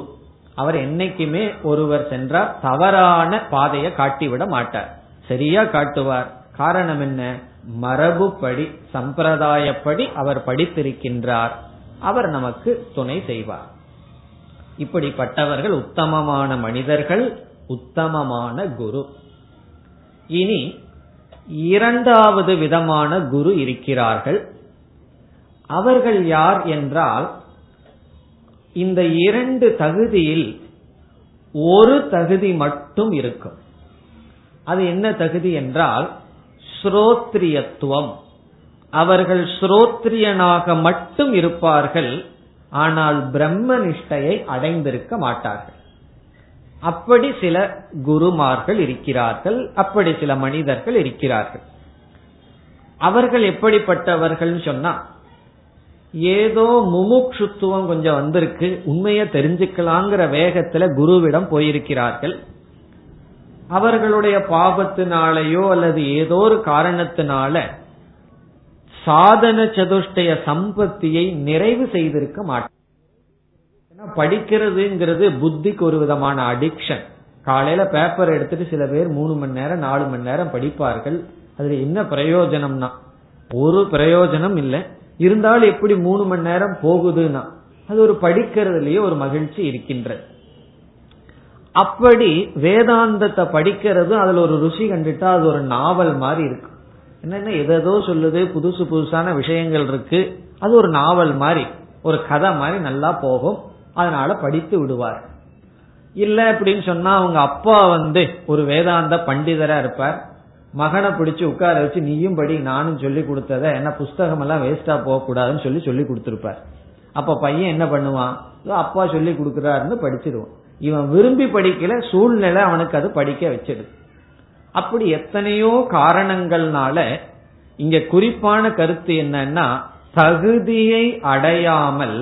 அவர் என்னைக்குமே ஒருவர் சென்றார் தவறான பாதையை காட்டிவிட மாட்டார். சரியா காட்டுவார். காரணம் என்ன? மரபுப்படி சம்பிரதாயப்படி அவர் படித்திருக்கின்றார். அவர் நமக்கு துணை செய்வார். இப்படிப்பட்டவர்கள் உத்தமமான மனிதர்கள் உத்தமமான குரு. இனி இரண்டாவது விதமான குரு இருக்கிறார்கள். அவர்கள் யார் என்றால் இந்த இரண்டு தகுதியில் ஒரு தகுதி மட்டும் இருக்கும். அது என்ன தகுதி என்றால் ஸ்ரோத்ரியத்துவம். அவர்கள் ஸ்ரோத்ரியனாக மட்டும் இருப்பார்கள் ஆனால் பிரம்ம நிஷ்டையை அடைந்திருக்க மாட்டார்கள். அப்படி சில குருமார்கள் இருக்கிறார்கள் அப்படி சில மனிதர்கள் இருக்கிறார்கள். அவர்கள் எப்படிப்பட்டவர்கள் சொன்னா ஏதோ முமுட்சுத்துவம் கொஞ்சம் வந்திருக்கு. உண்மையை தெரிஞ்சுக்கலாங்கிற வேகத்துல குருவிடம் போயிருக்கிறார்கள். அவர்களுடைய பாபத்தினாலேயோ அல்லது ஏதோ ஒரு காரணத்தினால சாதன சதுஷ்டய சம்பத்தியை நிறைவு செய்திருக்க மாட்டார். படிக்கிறதுங்கிறது புத்திக்கு ஒரு விதமான அடிக்ஷன் காலையில பேப்பர் எடுத்துட்டு சில பேர் மூணு மணி நேரம் நாலு மணி நேரம் படிப்பார்கள். அதுல என்ன பிரயோஜனம்னா ஒரு பிரயோஜனம் இல்லை. இருந்தாலும் எப்படி மூணு மணி நேரம் போகுதுன்னா? அது ஒரு படிக்கிறதுலயே ஒரு மகிழ்ச்சி இருக்கின்றது. அப்படி வேதாந்தத்தை படிக்கிறது அதுல ஒரு ருசி கண்டுட்டா அது ஒரு நாவல் மாதிரி இருக்கு. என்னன்னா எதோ சொல்லுது புதுசு புதுசான விஷயங்கள் இருக்கு அது ஒரு நாவல் மாதிரி ஒரு கதை மாதிரி நல்லா போகும் அதனால படித்து விடுவார். இல்ல அப்படின்னு சொன்னா அவங்க அப்பா வந்து ஒரு வேதாந்த பண்டிதரா இருப்பார். மகனை பிடிச்சு உட்கார வச்சு நீயும் படி நானும் சொல்லி கொடுத்தத என்ன புஸ்தகம் எல்லாம் வேஸ்டா போக கூடாதுன்னு சொல்லி சொல்லி கொடுத்துருப்பார். அப்ப பையன் என்ன பண்ணுவான்? அப்பா சொல்லி கொடுக்கிறாருன்னு படிச்சிருவான். இவன் விரும்பி படிக்கல சூழ்நிலை அவனுக்கு அது படிக்க வச்சிடுது அப்படி எத்தனையோ காரணங்கள்னால இங்க குறிப்பான கருத்து என்னன்னா தகுதியை அடையாமல்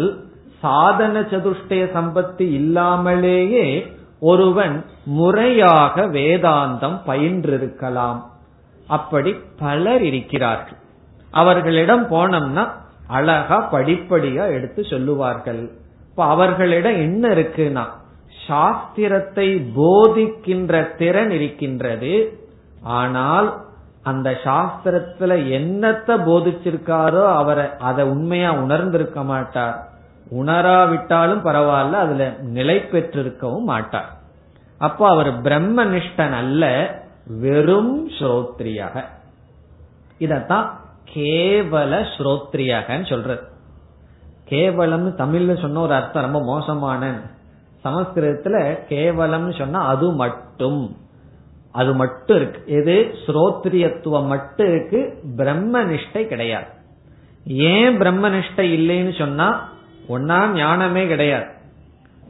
சாதன சதுஷ்டய சம்பத்தி இல்லாமலேயே ஒருவன் முறையாக வேதாந்தம் பயின்றிருக்கலாம். அப்படி பலர் இருக்கிறார்கள். அவர்களிடம் போனோம்னா அழகா படிப்படியா எடுத்து சொல்லுவார்கள். இப்ப அவர்களிடம் என்ன இருக்குன்னா சாஸ்திரத்தை போதிக்கின்ற திறன் இருக்கின்றது. ஆனால் அந்த சாஸ்திரத்துல என்னத்தை போதிச்சிருக்காரோ அவரை அதை உண்மையா உணர்ந்திருக்க மாட்டார். உணராவிட்டாலும் பரவாயில்ல அதுல நிலை பெற்றிருக்கவும் மாட்டார். அப்போ அவர் பிரம்ம நிஷ்டன் அல்ல. வெறும் ஸ்ரோத்ரியாக. இதத்தான் கேவல ஸ்ரோத்ரியாகன்னு சொல்றது. கேவலம்னு தமிழ்ல சொன்ன ஒரு அர்த்தம் ரொம்ப மோசமான. சமஸ்கிருதத்துல கேவலம்னு சொன்னா அது மட்டும். அது மட்டும் இருக்கு. எது? ஸ்ரோத்ரியத்துவம் மட்டும் இருக்கு. பிரம்ம நிஷ்டை கிடையாது. ஏன் பிரம்ம நிஷ்டை இல்லைன்னு சொன்னா ஒன்னா ஞானமே கிடையாது.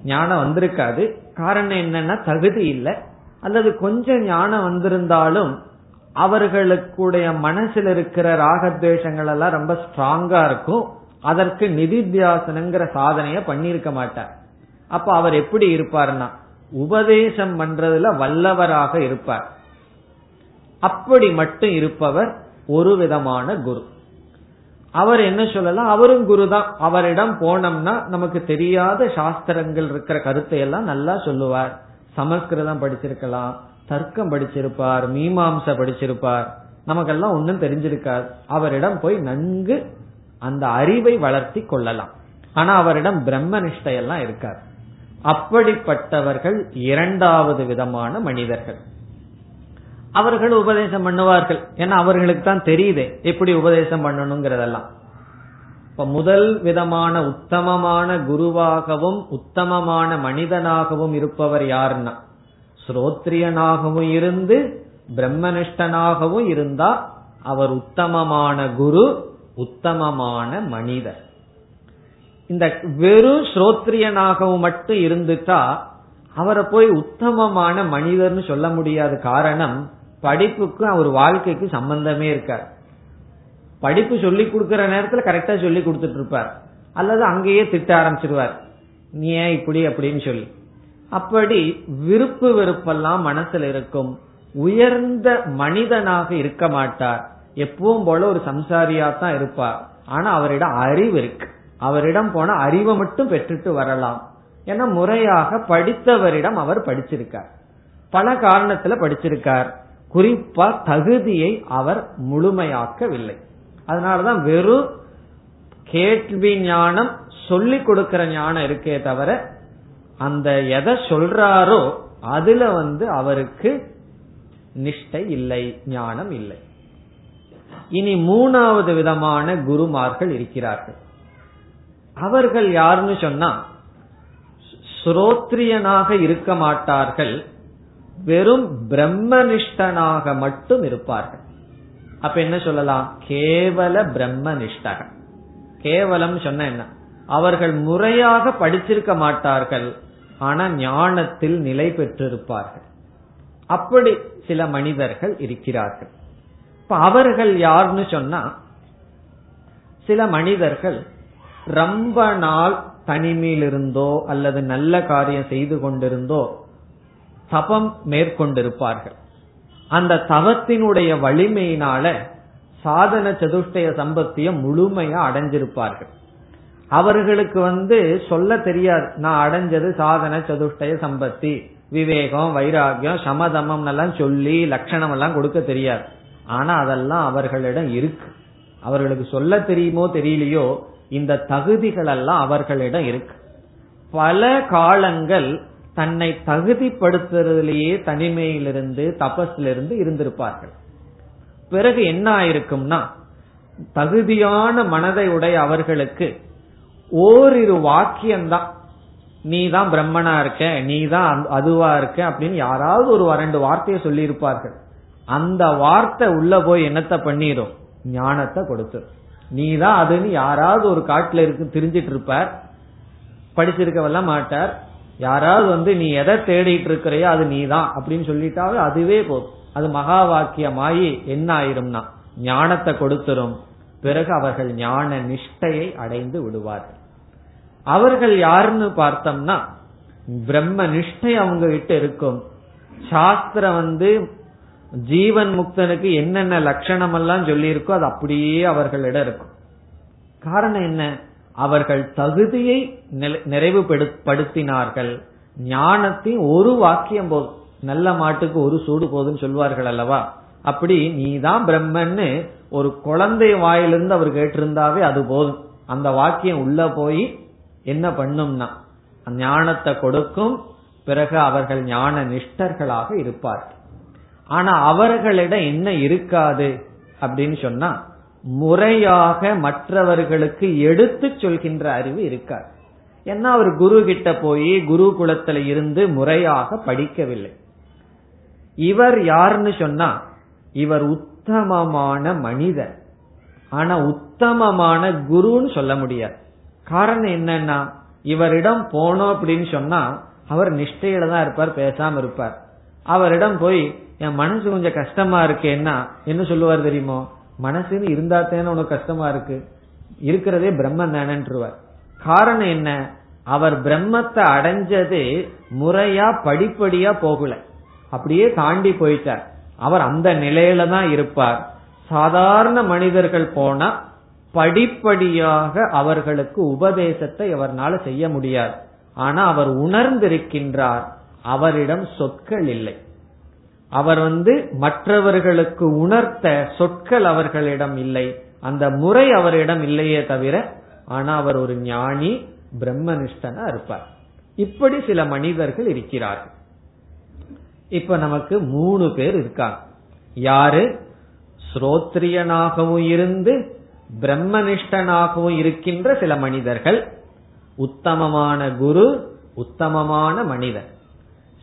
ஞானம் வந்திருக்காது. காரணம் என்னன்னா தகுதி இல்லை. அல்லது கொஞ்சம் ஞானம் வந்திருந்தாலும் அவர்களுக்குடைய மனசில் இருக்கிற ராகத்வேஷங்கள் எல்லாம் ரொம்ப ஸ்ட்ராங்கா இருக்கும். அதற்கு நிதித்தியாசனங்கிற சாதனைய பண்ணிருக்க மாட்டார். அப்ப அவர் எப்படி இருப்பார்னா உபதேசம் பண்றதுல வல்லவராக இருப்பார். அப்படி மட்டும் இருப்பவர் ஒரு விதமான குரு. அவர் என்ன சொல்லலாம்? அவரும் குரு தான் அவரிடம் போனோம்னா நமக்கு தெரியாத சாஸ்திரங்கள் இருக்கிற கருத்தை எல்லாம் நல்லா சொல்லுவார். சமஸ்கிருதம் படிச்சிருக்கலாம் தர்க்கம் படிச்சிருப்பார் மீமாம்ச படிச்சிருப்பார். நமக்கெல்லாம் ஒன்னும் தெரிஞ்சிருக்காது. அவரிடம் போய் நன்கு அந்த அறிவை வளர்த்தி கொள்ளலாம். ஆனா அவரிடம் பிரம்ம நிஷ்டையெல்லாம் இருக்காது. அப்படிப்பட்டவர்கள் இரண்டாவது விதமான மனிதர்கள். அவர்கள் உபதேசம் பண்ணுவார்கள். ஏன்னா அவர்களுக்கு தான் தெரியுது எப்படி உபதேசம் பண்ணணுங்கிறதெல்லாம். இப்ப முதல் விதமான உத்தமமான குருவாகவும் உத்தமமான மனிதனாகவும் இருப்பவர் யாருன்னா? ஸ்ரோத்ரியனாகவும் இருந்து பிரம்மனிஷ்டனாகவும் இருந்தா அவர் உத்தமமான குரு உத்தமமான மனிதர். இந்த வெறும் ஸ்ரோத்ரியனாகவும் மட்டும் இருந்துட்டா அவரை போய் உத்தமமான மனிதர்னு சொல்ல முடியாத காரணம் படிப்புக்கும் அவர் வாழ்க்கைக்கு சம்பந்தமே இருக்கார் படிப்பு சொல்லி கொடுக்கிற நேரத்துல கரெக்டா சொல்லி கொடுத்துட்டு இருப்பார். அல்லது அங்கேயே திட்ட ஆரம்பிச்சிருவார். நீ ஏன் இப்படி அப்படின்னு சொல்லி. அப்படி விருப்பு வெறுப்பெல்லாம் மனசுல இருக்கும். உயர்ந்த மனிதனாக இருக்க மாட்டார். எப்பவும் போல ஒரு சம்சாரியா தான் இருப்பார். ஆனா அவரிடம் அறிவு இருக்கு. அவரிடம் போன அறிவை மட்டும் பெற்றுட்டு வரலாம். ஏன்னா முறையாக படித்தவரிடம் அவர் படிச்சிருக்கார். பல காரணத்துல படிச்சிருக்கார். குறிப்பா தகுதியை அவர் முழுமையாக்கவில்லை. அதனாலதான் வெறும் கேள்வி ஞானம் சொல்லிக் கொடுக்கிற ஞானம் இருக்கே தவிர அந்த எதை சொல்றாரோ அதுல வந்து அவருக்கு நிஷ்டை இல்லை ஞானம் இல்லை. இனி மூணாவது விதமான குருமார்கள் இருக்கிறார்கள். அவர்கள் யாருன்னு சொன்னா ஸ்ரோத்ரியனாக இருக்க மாட்டார்கள் வெறும் பிரம்மனிஷ்டனாக மட்டும் இருப்பார்கள். அப்ப என்ன சொல்லலாம்? கேவல பிரம்மனிஷ்டக கேவலம் சொன்ன என்ன? அவர்கள் முறையாக படிச்சிருக்க மாட்டார்கள். ஆனா ஞானத்தில் நிலை பெற்றிருப்பார்கள். அப்படி சில மனிதர்கள் இருக்கிறார்கள். இப்ப அவர்கள் யாருன்னு சொன்னா சில மனிதர்கள் ரொம்ப நாள் தனிமையில் இருந்தோ அல்லது நல்ல காரியம் செய்து கொண்டிருந்தோ தபம் மேற்கொண்டிருப்பார்கள். அந்த தவத்தினுடைய வலிமையினால சாதன சதுஷ்டய சம்பத்திய முழுமையா அடைஞ்சிருப்பார்கள். அவர்களுக்கு வந்து சொல்ல தெரியாது நான் அடைஞ்சது சாதன சதுஷ்டய சம்பத்தி விவேகம் வைராகியம் சமதமம் எல்லாம் சொல்லி லட்சணம் எல்லாம் கொடுக்க தெரியாது. ஆனா அதெல்லாம் அவர்களிடம் இருக்கு. அவர்களுக்கு சொல்ல தெரியுமோ தெரியலையோ இந்த தகுதிகள் எல்லாம் அவர்களிடம் இருக்கு. பல காலங்கள் தன்னை தகுதிப்படுத்துறதுலேயே தனிமையிலிருந்து தபஸிலிருந்து இருந்திருப்பார்கள். பிறகு என்ன ஆயிருக்கும்னா தகுதியான மனதை உடைய அவர்களுக்கு ஓரிரு வாக்கியம்தான் நீ தான் பிரம்மனா இருக்க நீ தான் அதுவா இருக்க அப்படின்னு யாராவது ஒரு ரெண்டு வார்த்தையை சொல்லி இருப்பார்கள் அந்த வார்த்தை உள்ள போய் என்னத்தை பண்ணிரும்? ஞானத்தை கொடுத்துரும். நீ தான் அதுன்னு யாராவது ஒரு காட்டுல இருக்கு தெரிஞ்சிட்டு இருப்பார் படிச்சிருக்கவெல்லாம் மாட்டார். யாராவது வந்து நீ எதை தேடிட்டு இருக்கிறையோ அது நீ தான் அப்படின்னு சொல்லிட்டாவே அதுவே போதும். அது மகா வாக்கியமாயி என்ன ஆயிரும்னா ஞானத்தை கொடுத்துரும். பிறகு அவர்கள் ஞான நிஷ்டையை அடைந்து விடுவார்கள். அவர்கள் யாருன்னு பார்த்தோம்னா பிரம்ம நிஷ்டை அவங்க கிட்ட இருக்கும். சாஸ்திரம் வந்து ஜீவன் முக்தனுக்கு என்னென்ன லட்சணம் எல்லாம் சொல்லியிருக்கோ அது அப்படியே அவர்களிடம் இருக்கும். காரணம் என்ன? அவர்கள் தகுதியை நிறைவுபடுத்தினார்கள் ஞானத்தின் ஒரு வாக்கியம் போதும் நல்ல மாட்டுக்கு ஒரு சூடு போதுன்னு சொல்வார்கள் அல்லவா? அப்படி நீதான் பிரம்மன்னு ஒரு குழந்தை வாயிலிருந்து அவர் கேட்டிருந்தாவே அது போதும். அந்த வாக்கியம் உள்ள போய் என்ன பண்ணும்னா ஞானத்தை கொடுக்கும் பிறகு அவர்கள் ஞான நிஷ்டர்களாக இருப்பார்கள். ஆனா அவர்களிடம் என்ன இருக்காது அப்படின்னு சொன்னா முறையாக மற்றவர்களுக்கு எடுத்து சொல்கின்ற அறிவு இருக்காது. ஏன்னா அவர் குரு கிட்ட போய் குரு குலத்துல இருந்து முறையாக படிக்கவில்லை. இவர் யாருன்னு சொன்னா இவர் உத்தமமான மனிதர். ஆனா உத்தமமான குருன்னு சொல்ல முடியாது. காரணம் என்னன்னா இவரிடம் போனோம் அப்படின்னு சொன்னா அவர் நிஷ்டையில தான் இருப்பார் பேசாம இருப்பார். அவரிடம் போய் என் மனசு கொஞ்சம் கஷ்டமா இருக்கேன்னா என்ன சொல்லுவார் தெரியுமோ? மனசுன்னு இருந்தா தானே உனக்கு கஷ்டமா இருக்கு? இருக்கிறதே பிரம்மன் தானன்றுவார். காரணம் என்ன? அவர் பிரம்மத்தை அடைஞ்சது முறையா படிப்படியா போகல. அப்படியே தாண்டி போயிட்டார். அவர் அந்த நிலையில தான் இருப்பார். சாதாரண மனிதர்கள் போனா படிப்படியாக அவர்களுக்கு உபதேசத்தை அவர்னால செய்ய முடியாது. ஆனா அவர் உணர்ந்திருக்கின்றார். அவரிடம் சொற்கள் இல்லை. அவர் வந்து மற்றவர்களுக்கு உணர்த்த சொற்கள் அவர்களிடம் இல்லை. அந்த முறை அவரிடம் இல்லையே தவிர ஆனா அவர் ஒரு ஞானி பிரம்மனிஷ்டனா இருப்பார். இப்படி சில மனிதர்கள் இருக்கிறார்கள். இப்ப நமக்கு மூணு பேர் இருக்காங்க. யாரு? ஸ்ரோத்ரியனாகவும் இருந்து பிரம்மனிஷ்டனாகவும் இருக்கின்ற சில மனிதர்கள். உத்தமமான குரு உத்தமமான மனிதன்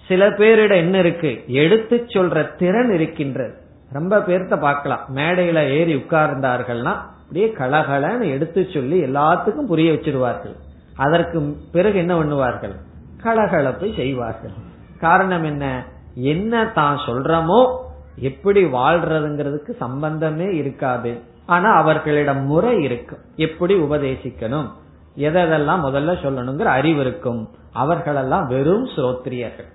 சில பேரிட என்ன இருக்கு? எடுத்து சொல்ற திறன் இருக்கின்றது. ரொம்ப பேர்த்த பார்க்கலாம். மேடையில ஏறி உட்கார்ந்தார்கள்னா அப்படியே கலகலன்னு எடுத்து சொல்லி எல்லாத்துக்கும் புரிய வச்சிருவார்கள். அதற்கு பிறகு என்ன பண்ணுவார்கள்? கலகலப்பை செய்வார்கள். காரணம் என்ன? என்ன தான் சொல்றமோ எப்படி வாழ்றதுங்கிறதுக்கு சம்பந்தமே இருக்காது. ஆனா அவர்களிடம் முறை இருக்கும். எப்படி உபதேசிக்கணும்? எதெல்லாம் முதல்ல சொல்லணுங்கிற அறிவு இருக்கும். அவர்களெல்லாம் வெறும் ஸ்ரோத்ரியர்கள்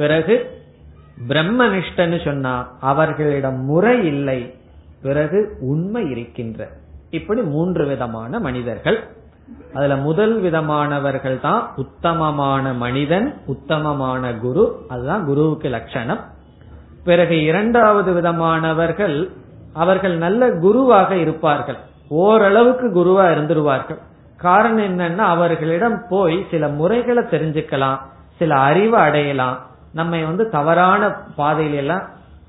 பிறகு பிரம்மனிஷ்டன்னு சொன்னா அவர்களிடம் முறை இல்லை. பிறகு உண்மை இருக்கின்ற. இப்படி மூன்று விதமான மனிதர்கள். அதுல முதல் விதமானவர்கள் தான் உத்தமமான மனிதன் உத்தமமான குரு. அதுதான் குருவுக்கு லட்சணம். பிறகு இரண்டாவது விதமானவர்கள் அவர்கள் நல்ல குருவாக இருப்பார்கள். ஓரளவுக்கு குருவா இருந்துருவார்கள். காரணம் என்னன்னா அவர்களிடம் போய் சில முறைகளை தெரிஞ்சுக்கலாம் சில அறிவை அடையலாம். நம்மை வந்து தவறான பாதையில எல்லாம்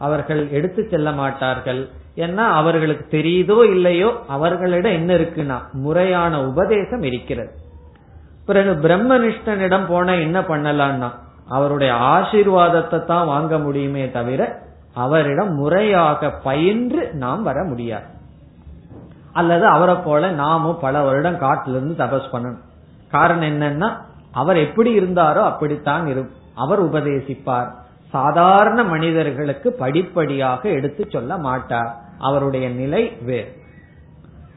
அவர்கள் எடுத்து செல்ல மாட்டார்கள். ஏன்னா அவர்களுக்கு தெரியுதோ இல்லையோ அவர்களிடம் என்ன இருக்குன்னா முறையான உபதேசம் இருக்கிறது. பிறகு பிரம்மனிஷ்டனிடம் போன என்ன பண்ணலாம்னா அவருடைய ஆசீர்வாதத்தை தான் வாங்க முடியுமே தவிர அவரிடம் முறையாக பயின்று நாம் வர முடியாது. அல்லது அவரை போல நாமும் பல வருடம் காட்டிலிருந்து தபஸ் பண்ணணும். காரணம் என்னன்னா அவர் எப்படி இருந்தாரோ அப்படித்தான் இருக்கும். அவர் உபதேசிப்பார். சாதாரண மனிதர்களுக்கு படிப்படியாக எடுத்து சொல்ல மாட்டார். அவருடைய நிலை வேறு.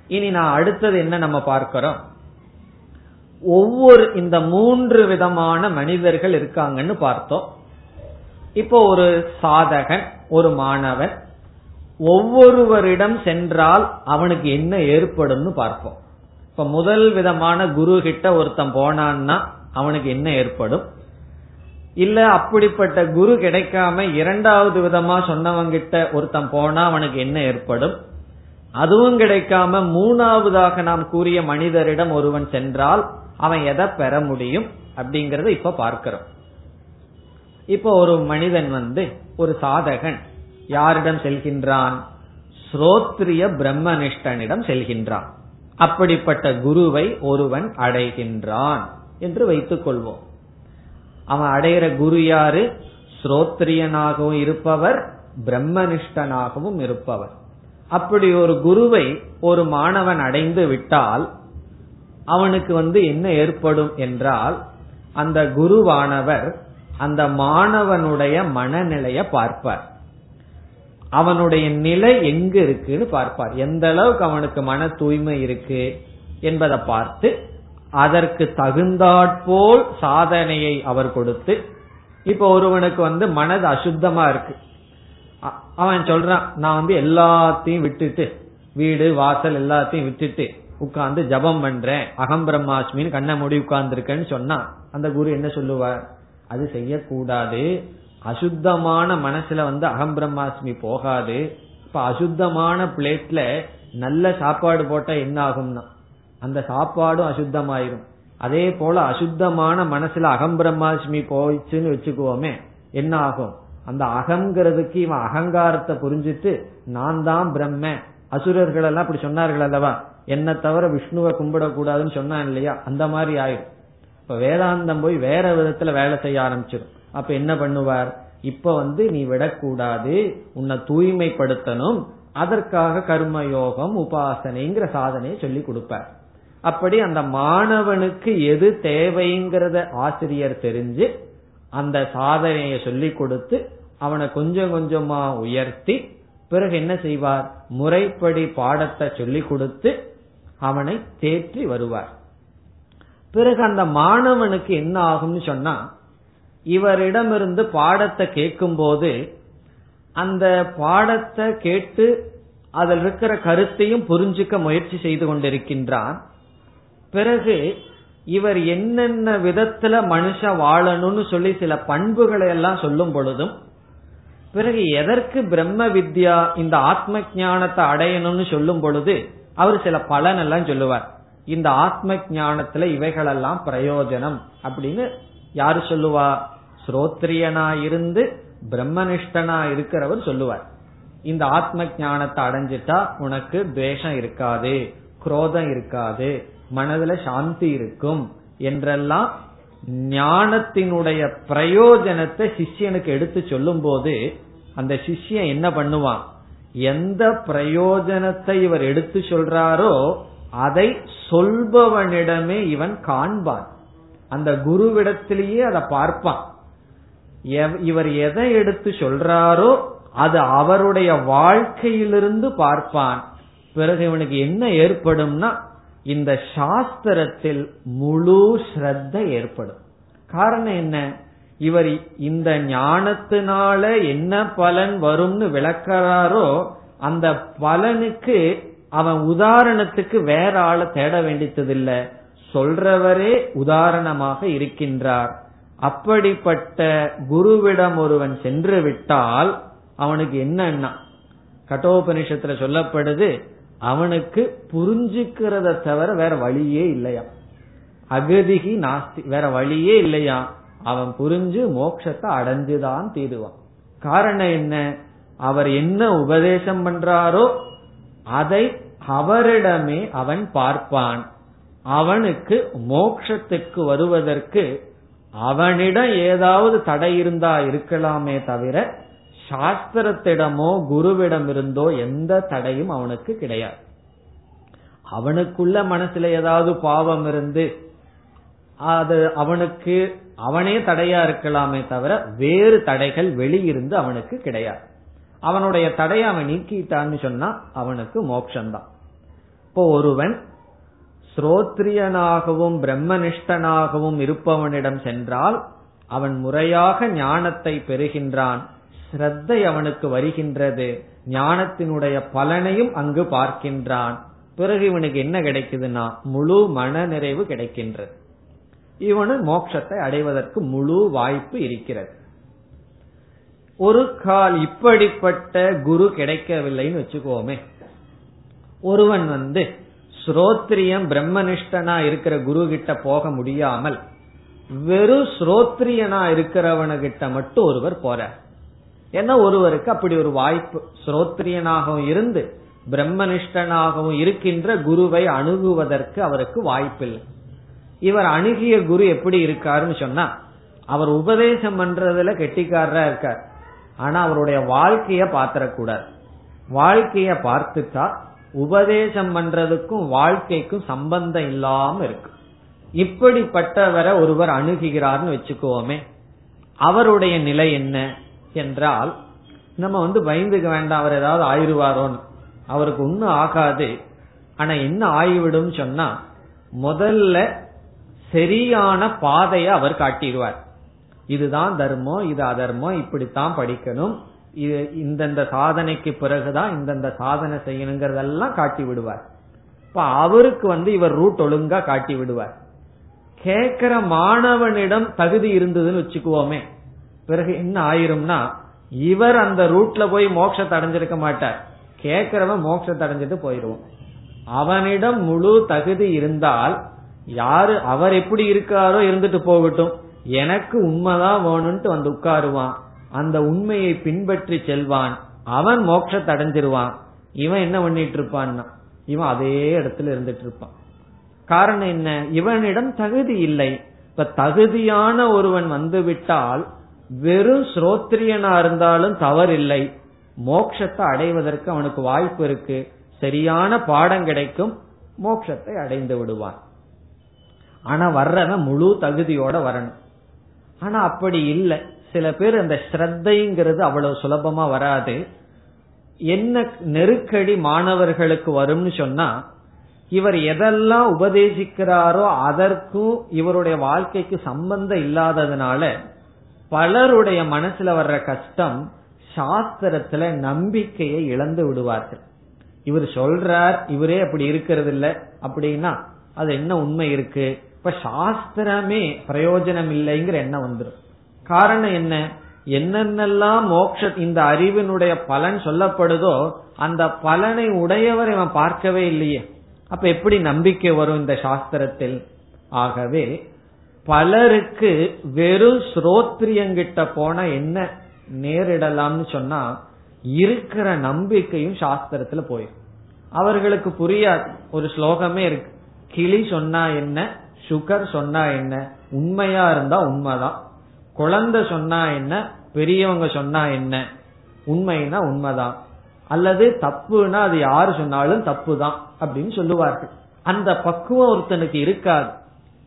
இனி நான் அடுத்தது என்ன நம்ம பார்க்கிறோம்? ஒவ்வொரு இந்த மூன்று விதமான மனிதர்கள் இருக்காங்கன்னு பார்த்தோம். இப்போ ஒரு சாதகன் ஒரு மாணவன் ஒவ்வொருவரிடம் சென்றால் அவனுக்கு என்ன ஏற்படும்னு பார்ப்போம். இப்ப முதல் விதமான குரு கிட்ட ஒருத்தன் போனான்னா அவனுக்கு என்ன ஏற்படும்? இல்ல அப்படிப்பட்ட குரு கிடைக்காம இரண்டாவது விதமா சொன்னவங்கிட்ட ஒருத்தன் போனா அவனுக்கு என்ன ஏற்படும்? அதுவும் கிடைக்காம மூணாவதாக நாம் கூறிய மனிதரிடம் ஒருவன் சென்றால் அவன் எதை பெற முடியும் அப்படிங்கறத இப்ப பார்க்கிறோம். இப்ப ஒரு மனிதன் வந்து ஒரு சாதகன் யாரிடம் செல்கின்றான்? ஸ்ரோத்ரிய பிரம்மனிஷ்டனிடம் செல்கின்றான். அப்படிப்பட்ட குருவை ஒருவன் அடைகின்றான் என்று வைத்துக் கொள்வோம். அவன் அடையிற குரு யாரு? ஸ்ரோத்ரியனாகவும் இருப்பவர் பிரம்மனிஷ்டனாகவும் இருப்பவர். அப்படி ஒரு குருவை ஒரு மாணவன் அடைந்து விட்டால் அவனுக்கு வந்து என்ன ஏற்படும் என்றால் அந்த குருவானவர் அந்த மாணவனுடைய மனநிலைய பார்ப்பார். அவனுடைய நிலை எங்க இருக்குன்னு பார்ப்பார். எந்த அளவுக்கு அவனுக்கு மன தூய்மை இருக்கு என்பதை பார்த்து அதற்கு தகுந்தாற்போல் சாதனையை அவர் கொடுத்து இப்ப ஒருவனுக்கு வந்து மனது அசுத்தமா இருக்கு. அவன் சொல்றான் நான் வந்து எல்லாத்தையும் விட்டுட்டு வீடு வாசல் எல்லாத்தையும் விட்டுட்டு உட்கார்ந்து ஜபம் பண்றேன் அகம் பிரம்மாஸ்மின்னு கண்ணை மூடி உட்கார்ந்துருக்கேன்னு சொன்னான். சொன்னா அந்த குரு என்ன சொல்லுவார்? அது செய்யக்கூடாது. அசுத்தமான மனசுல வந்து அகம் பிரம்மாஸ்மி போகாது. இப்ப அசுத்தமான பிளேட்ல நல்ல சாப்பாடு போட்டா என்ன ஆகும்னா அந்த சாப்பாடும் அசுத்தமாயிரும். அதே போல அசுத்தமான மனசுல அகம் பிரம்மாஸ்மி போயிடுச்சுன்னு வச்சுக்குவோமே என்ன ஆகும்? அந்த அகங்கிறதுக்கு இவன் அகங்காரத்தை புரிஞ்சிட்டு நான் தான் பிரம்ம. அசுரர்கள் எல்லாம் அப்படி சொன்னார்கள் அல்லவா? என்ன தவிர விஷ்ணுவை கும்பிடக்கூடாதுன்னு சொன்னான் இல்லையா? அந்த மாதிரி ஆயிடும். இப்ப வேதாந்தம் போய் வேற விதத்துல வேலை செய்ய ஆரம்பிச்சிடும் அப்ப என்ன பண்ணுவார்? இப்ப வந்து நீ விடக்கூடாது உன்னை தூய்மைப்படுத்தணும் அதற்காக கர்மயோகம் உபாசனைங்கிற சாதனையை சொல்லி கொடுப்பார். அப்படி அந்த மாணவனுக்கு எது தேவைங்கிறத ஆசிரியர் தெரிஞ்சு அந்த சாதனையை சொல்லி கொடுத்து அவனை கொஞ்சம் கொஞ்சமா உயர்த்தி பிறகு என்ன செய்வார்? முறைப்படி பாடத்தை சொல்லி கொடுத்து அவனை தேற்றி வருவார். பிறகு அந்த மாணவனுக்கு என்ன ஆகும்னு சொன்னா இவரிடமிருந்து பாடத்தை கேட்கும் போது அந்த பாடத்தை கேட்டு அதில் இருக்கிற கருத்தையும் புரிஞ்சுக்க முயற்சி செய்து கொண்டிருக்கின்றான். பிறகு இவர் என்னென்ன விதத்துல மனுஷ வாழணும்னு சொல்லி சில பண்புகளை எல்லாம் சொல்லும் பொழுதும் பிறகு எதற்கு பிரம்ம வித்யா இந்த ஆத்ம ஞானத்தை அடையணும்னு சொல்லும் பொழுது அவர் சில பலன் எல்லாம் சொல்லுவார். இந்த ஆத்ம ஞானத்துல இவைகளெல்லாம் பிரயோஜனம் அப்படின்னு யாரு சொல்லுவா? ஸ்ரோத்ரியனா இருந்து பிரம்மனிஷ்டனா இருக்கிறவர் சொல்லுவார். இந்த ஆத்ம ஞானத்தை அடைஞ்சிட்டா உனக்கு துவேஷம் இருக்காது குரோதம் இருக்காது மனதுல சாந்தி இருக்கும் என்றெல்லாம் ஞானத்தினுடைய பிரயோஜனத்தை சிஷ்யனுக்கு எடுத்து சொல்லும் போது அந்த சிஷ்யன் என்ன பண்ணுவான்? எந்த பிரயோஜனத்தை இவர் எடுத்து சொல்றாரோ அதை சொல்பவனிடமே இவன் காண்பான். அந்த குருவிடத்திலேயே அதை பார்ப்பான். இவர் எதை எடுத்து சொல்றாரோ அது அவருடைய வாழ்க்கையிலிருந்து பார்ப்பான். பிறகு இவனுக்கு என்ன ஏற்படும்னா இந்த சாஸ்திரத்தில் முழு ஸ்ரத்த ஏற்படும். காரணம் என்ன? இவர் இந்த ஞானத்தினால என்ன பலன் வரும்னு விளக்கிறாரோ அந்த பலனுக்கு அவன் உதாரணத்துக்கு வேற ஆளை தேட வேண்டியதில்லை. சொல்றவரே உதாரணமாக இருக்கின்றார். அப்படிப்பட்ட குருவிடம் ஒருவன் சென்று விட்டால் அவனுக்கு என்னன்னா? கட்டோபனிஷத்துல சொல்லப்படுது அவனுக்கு புரிஞ்சுக்கிறத தவிர வேற வழியே இல்லையா? அகதிகி நாஸ்தி வேற வழியே இல்லையா? அவன் புரிஞ்சு மோட்சத்தை அடைஞ்சுதான் தீருவான் காரணம் என்ன? அவர் என்ன உபதேசம் பண்றாரோ அதை அவரிடமே அவன் பார்ப்பான். அவனுக்கு மோக்ஷத்துக்கு வருவதற்கு அவனிடம் ஏதாவது தடை இருந்தா இருக்கலாமே தவிர சாஸ்திரத்திடமோ குருவிடம் இருந்தோ எந்த தடையும் அவனுக்கு கிடையாது. அவனுக்குள்ள மனசுல ஏதாவது பாவம் இருந்து அது அவனுக்கு அவனே தடையா இருக்கலாமே தவிர வேறு தடைகள் வெளியிருந்து அவனுக்கு கிடையாது. அவனுடைய தடையை அவன் நீக்கிட்டான்னு சொன்னா அவனுக்கு மோட்சம்தான். இப்போ ஒருவன் ஸ்ரோத்ரியனாகவும் பிரம்மனிஷ்டனாகவும் இருப்பவனிடம் சென்றால் அவன் முறையாக ஞானத்தை பெறுகின்றான் ஸ்ரத்தை அவனுக்கு வருகின்றது. ஞானத்தினுடைய பலனையும் அங்கு பார்க்கின்றான். பிறகு இவனுக்கு என்ன கிடைக்குதுன்னா முழு மன நிறைவு கிடைக்கின்றது. இவனு மோட்சத்தை அடைவதற்கு முழு வாய்ப்பு இருக்கிறது. ஒரு கால் இப்படிப்பட்ட குரு கிடைக்கவில்லைன்னு வச்சுக்கோமே. ஒருவன் வந்து ஸ்ரோத்ரியம் பிரம்மனிஷ்டனா இருக்கிற குரு கிட்ட போக முடியாமல் வெறும் ஸ்ரோத்ரியனா இருக்கிறவனுகிட்ட மட்டும் ஒருவர் போறார். ஏன்னா ஒருவருக்கு அப்படி ஒரு வாய்ப்பு ஸ்ரோத்ரியனாகவும் இருந்து பிரம்மனிஷ்டனாகவும் இருக்கின்ற குருவை அணுகுவதற்கு அவருக்கு வாய்ப்பில்லை. இவர் அணுகிய குரு எப்படி இருக்காருன்னு சொன்னா அவர் உபதேசம் பண்றதுல கெட்டிக்காரரா இருக்கார். ஆனா அவருடைய வாழ்க்கைய பாத்திரக்கூடாது. வாழ்க்கைய பார்த்துட்டா உபதேசம் பண்றதுக்கும் வாழ்க்கைக்கும் சம்பந்தம் இல்லாம இருக்கு. இப்படிப்பட்டவரை ஒருவர் அணுகுகிறார்னு வச்சுக்கோமே அவருடைய நிலை என்ன? என்றால் நம்ம வந்து பயந்துக்க வேண்டாம் அவர் ஏதாவது ஆயிடுவாரோன்னு. அவருக்கு ஒன்னும் ஆகாது. ஆனா என்ன ஆகிவிடும் சொன்னா முதல்ல சரியான பாதையை அவர் காட்டிடுவார். இதுதான் தர்மம் இது அதர்மம் இப்படித்தான் படிக்கணும். இது இந்தந்த சாதனைக்கு பிறகுதான் இந்தந்த சாதனை செய்யணுங்கிறதெல்லாம் காட்டி விடுவார் இப்ப அவருக்கு வந்து இவர் ரூட் ஒழுங்கா காட்டி விடுவார் கேட்கிற மாணவனிடம் தகுதி இருந்ததுன்னு வச்சுக்குவோமே பிறகு என்ன ஆயிரும்னா இவர் அந்த ரூட்ல போய் மோட்சத்தை அடைஞ்சிருக்க மாட்டார். கேட்கிறவன் மோட்சத்தை அடைஞ்சிட்டு போயிருவோம் அவனிடம் முழு தகுதி இருந்தால் யாரு அவர் எப்படி இருக்காரோ இருந்துட்டு போகட்டும். எனக்கு உண்மைதான் வேணும்ட்டு வந்து உட்காருவான். அந்த உண்மையை பின்பற்றி செல்வான். அவன் மோட்சத்தை அடைஞ்சிருவான். இவன் என்ன பண்ணிட்டு இருப்பான்னா இவன் அதே இடத்துல இருந்துட்டு இருப்பான். காரணம் என்ன? இவனிடம் தகுதி இல்லை. இப்ப தகுதியான ஒருவன் வந்து விட்டால் வெறும் ஸ்ரோத்ரியனா இருந்தாலும் தவறில்லை. மோட்சத்தை அடைவதற்கு அவனுக்கு வாய்ப்பு இருக்கு. சரியான பாடம் கிடைக்கும் மோட்சத்தை அடைந்து விடுவான். ஆனா வர்றவன் முழு தகுதியோட வரணும். ஆனா அப்படி இல்லை. சில பேர் அந்த ஸ்ரத்தைங்கிறது அவ்வளவு சுலபமா வராது. என்ன நெருக்கடி மாணவர்களுக்கு வரும்னு சொன்னா இவர் எதெல்லாம் உபதேசிக்கிறாரோ அதற்கும் இவருடைய வாழ்க்கைக்கு சம்பந்தம் இல்லாததுனால பலருடைய மனசுல வர்ற கஷ்டம் சாஸ்திரத்துல நம்பிக்கையை இழந்து விடுவார்கள். இவர் சொல்றார் இவரே அப்படி இருக்கிறது இல்ல அப்படின்னா அது என்ன உண்மை இருக்கு? இப்ப சாஸ்திரமே பிரயோஜனம் இல்லைங்கிற எண்ணம் வந்துடும் காரணம் என்ன? என்னென்னலாம் மோக்ஷ இந்த அறிவினுடைய பலன் சொல்லப்படுதோ அந்த பலனை உடையவர் இவன் பார்க்கவே இல்லையே. அப்ப எப்படி நம்பிக்கை வரும் இந்த சாஸ்திரத்தில்? ஆகவே பலருக்கு வெறும் ஸ்ரோத்ரியங்கிட்ட போன என்ன நேரிடலாம்னு சொன்னா இருக்கிற நம்பிக்கையும் சாஸ்திரத்துல போயிடும் அவர்களுக்கு புரியாது. ஒரு ஸ்லோகமே இருக்கு. கிளி சொன்னா என்ன? சுகர் சொன்னா என்ன? உண்மையா இருந்தா உண்மைதான். குழந்தை சொன்னா என்ன? பெரியவங்க சொன்னா என்ன? உண்மைனா உண்மைதான். அல்லது தப்புனா அது யாரு சொன்னாலும் தப்பு தான் அப்படின்னு சொல்லுவார்கள். அந்த பக்குவம் ஒருத்தனுக்கு இருக்காது.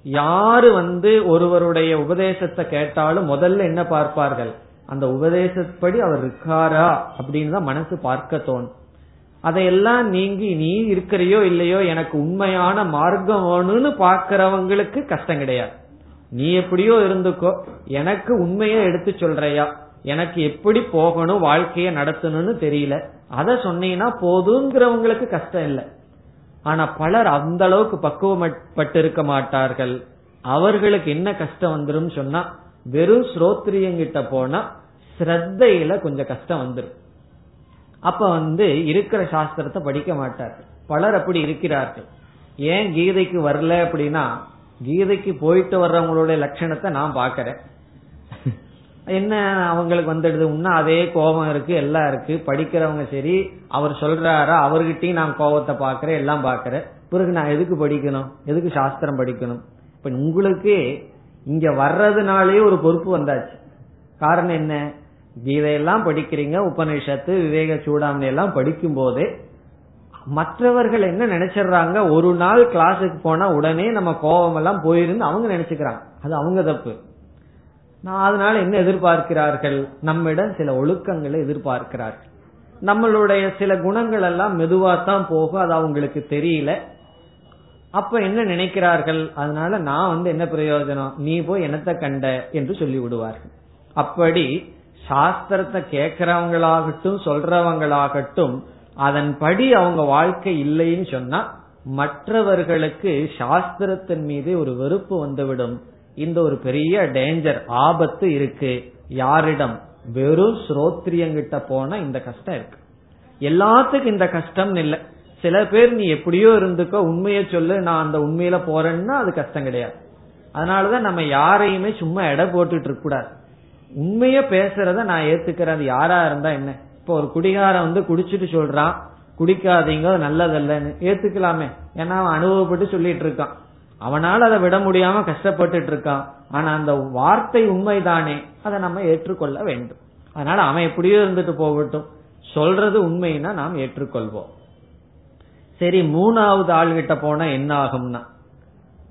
யாரு வந்து ஒருவருடைய உபதேசத்தை கேட்டாலும் முதல்ல என்ன பார்ப்பார்கள்? அந்த உபதேசப்படி அவர் இருக்காரா? அப்படின்னு தான் மனசு பார்க்க தோணும். அதையெல்லாம் நீங்கி நீ இருக்கிறியோ இல்லையோ எனக்கு உண்மையான மார்க்கம் வேணும்னு பாக்கிறவங்களுக்கு கஷ்டம் கிடையாது. நீ எப்படியோ இருந்துக்கோ எனக்கு உண்மையை எடுத்து சொல்றையா? எனக்கு எப்படி போகணும் வாழ்க்கைய நடத்தணும்னு தெரியல. அத சொன்னீங்கன்னா போதுங்கிறவங்களுக்கு கஷ்டம் இல்லை. ஆனா பலர் அந்த அளவுக்கு பக்குவப்பட்டிருக்க மாட்டார்கள். அவர்களுக்கு என்ன கஷ்டம் வந்துரும் சொன்னா வெறும் ஸ்ரோத்ரியங்கிட்ட போனா ஸ்ரத்தையில கொஞ்சம் கஷ்டம் வந்துடும் அப்ப வந்து இருக்கிற சாஸ்திரத்தை படிக்க மாட்டார்கள். பலர் அப்படி இருக்கிறார்கள். ஏன் கீதைக்கு வரல அப்படின்னா கீதைக்கு போயிட்டு வர்றவங்களுடைய லட்சணத்தை நான் பாக்கிறேன் என்ன அவங்களுக்கு வந்துடுது? இன்னும் அதே கோபம் இருக்கு எல்லாம் இருக்கு. படிக்கிறவங்க சரி அவர் சொல்றாரா? அவர்கிட்டயும் நான் கோபத்தை பாக்குறேன் எல்லாம் பாக்குறேன் பிறகு நான் எதுக்கு படிக்கணும்? எதுக்கு சாஸ்திரம் படிக்கணும்? இப்ப உங்களுக்கு இங்க வர்றதுனாலே ஒரு பொறுப்பு வந்தாச்சு. காரணம் என்ன? கீதையெல்லாம் படிக்கிறீங்க உபநிஷத்து விவேக சூடாமணி எல்லாம் படிக்கும் போதே மற்றவர்கள் என்ன நினைச்சிடுறாங்க? ஒரு நாள் கிளாஸுக்கு போனா உடனே நம்ம கோபம் எல்லாம் போயிருந்து அவங்க நினைச்சுக்கிறாங்க. அது அவங்க தப்பு. அதனால என்ன எதிர்பார்க்கிறார்கள்? நம்மிடம் சில ஒழுக்கங்களை எதிர்பார்க்கிறார்கள். நம்மளுடைய சில குணங்கள் எல்லாம் மெதுவாத்தான் போகும் அது அவங்களுக்கு தெரியல. அப்ப என்ன நினைக்கிறார்கள்? அதனால நான் வந்து என்ன பிரயோஜனம்? நீ போய் என்னத்தை கண்ட? என்று சொல்லி விடுவார்கள் அப்படி சாஸ்திரத்தை கேட்கிறவங்களாகட்டும் சொல்றவங்களாகட்டும் அதன்படி அவங்க வாழ்க்கை இல்லைன்னு சொன்னா மற்றவர்களுக்கு சாஸ்திரத்தின் மீது ஒரு வெறுப்பு வந்துவிடும். இந்த ஒரு பெரிய டேஞ்சர் ஆபத்து இருக்கு. யாரிடம்? வெறும் ஸ்ரோத்ரியங்கிட்ட போனா இந்த கஷ்டம் இருக்கு. எல்லாத்துக்கும் இந்த கஷ்டம் இல்லை. சில பேர் நீ எப்படியோ இருந்துக்கோ உண்மையை சொல்லு நான் அந்த உண்மையில போறேன்னா அது கஷ்டம் கிடையாது. அதனாலதான் நம்ம யாரையுமே சும்மா எடை போட்டுட்டு இருக்க கூடாது. உண்மைய பேசுறத நான் அது யாரா இருந்தா என்ன? இப்போ ஒரு குடிகாரன் வந்து குடிச்சிட்டு சொல்றான் குடிக்காதீங்க நல்லதல்லன்னு. ஏத்துக்கலாமே. ஏன்னா அவன் அனுபவப்பட்டு சொல்லிட்டு இருக்கான். அவனால் அதை விட முடியாம கஷ்டப்பட்டுட்டு இருக்கான் ஆனா அந்த வார்த்தை உண்மைதானே அதை நம்ம ஏற்றுக்கொள்ள வேண்டும். அதனால அவன் எப்படியோ இருந்துட்டு போகட்டும். சொல்றது உண்மைன்னா நாம் ஏற்றுக்கொள்வோம். சரி மூணாவது ஆள்கிட்ட போனா என்ன ஆகும்னா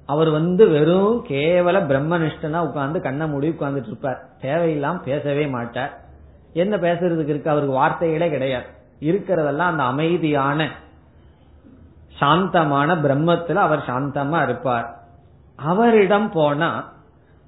அவர் வந்து வெறும் கேவல பிரம்மனிஷ்டனா உட்கார்ந்து கண்ணை மூடி உட்கார்ந்துட்டு இருப்பார் தேவையில்லாம் பேசவே மாட்டார். என்ன பேசுறதுக்கு இருக்கு? அவருக்கு வார்த்தைகளே கிடையாது. இருக்கிறதெல்லாம் அந்த அமைதியான சாந்தமான பிரம்மத்துல அவர் சாந்தமா இருப்பார். அவரிடம் போனா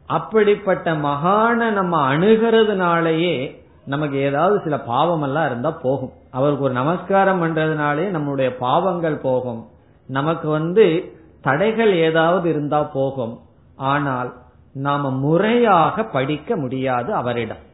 அப்படிப்பட்ட மகான நம்ம அணுகிறதுனாலயே நமக்கு ஏதாவது சில பாவம் எல்லாம் இருந்தா போகும். அவருக்கு ஒரு நமஸ்காரம் பண்றதுனாலே நம்முடைய பாவங்கள் போகும். நமக்கு வந்து தடைகள் ஏதாவது இருந்தா போகும். ஆனால் நாம முறையாக படிக்க முடியாது அவரிடம்.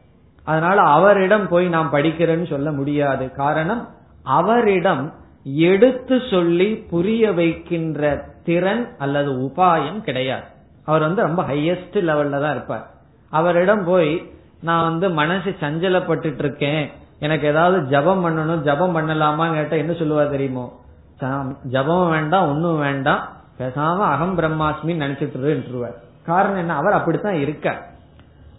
அதனால அவரிடம் போய் நாம் படிக்கிறேன்னு சொல்ல முடியாது. காரணம் அவரிடம் எடுத்து சொல்லி புரிய வைக்கின்ற திறன் அல்லது உபாயம் கிடையாது. அவர் வந்து ரொம்ப ஹையஸ்ட் லெவல்ல தான் இருப்பார். அவரிடம் போய் நான் வந்து மனசு சஞ்சலப்பட்டு இருக்கேன் எனக்கு ஏதாவது ஜபம் பண்ணணும் ஜபம் பண்ணலாமா கேட்டா என்ன சொல்லுவா தெரியுமோ? ஜபம் வேண்டாம் ஒன்னும் வேண்டாம். பேசாம அகம் பிரம்மாஸ்மி நினைச்சிட்டு காரணம் என்ன? அவர் அப்படித்தான் இருக்க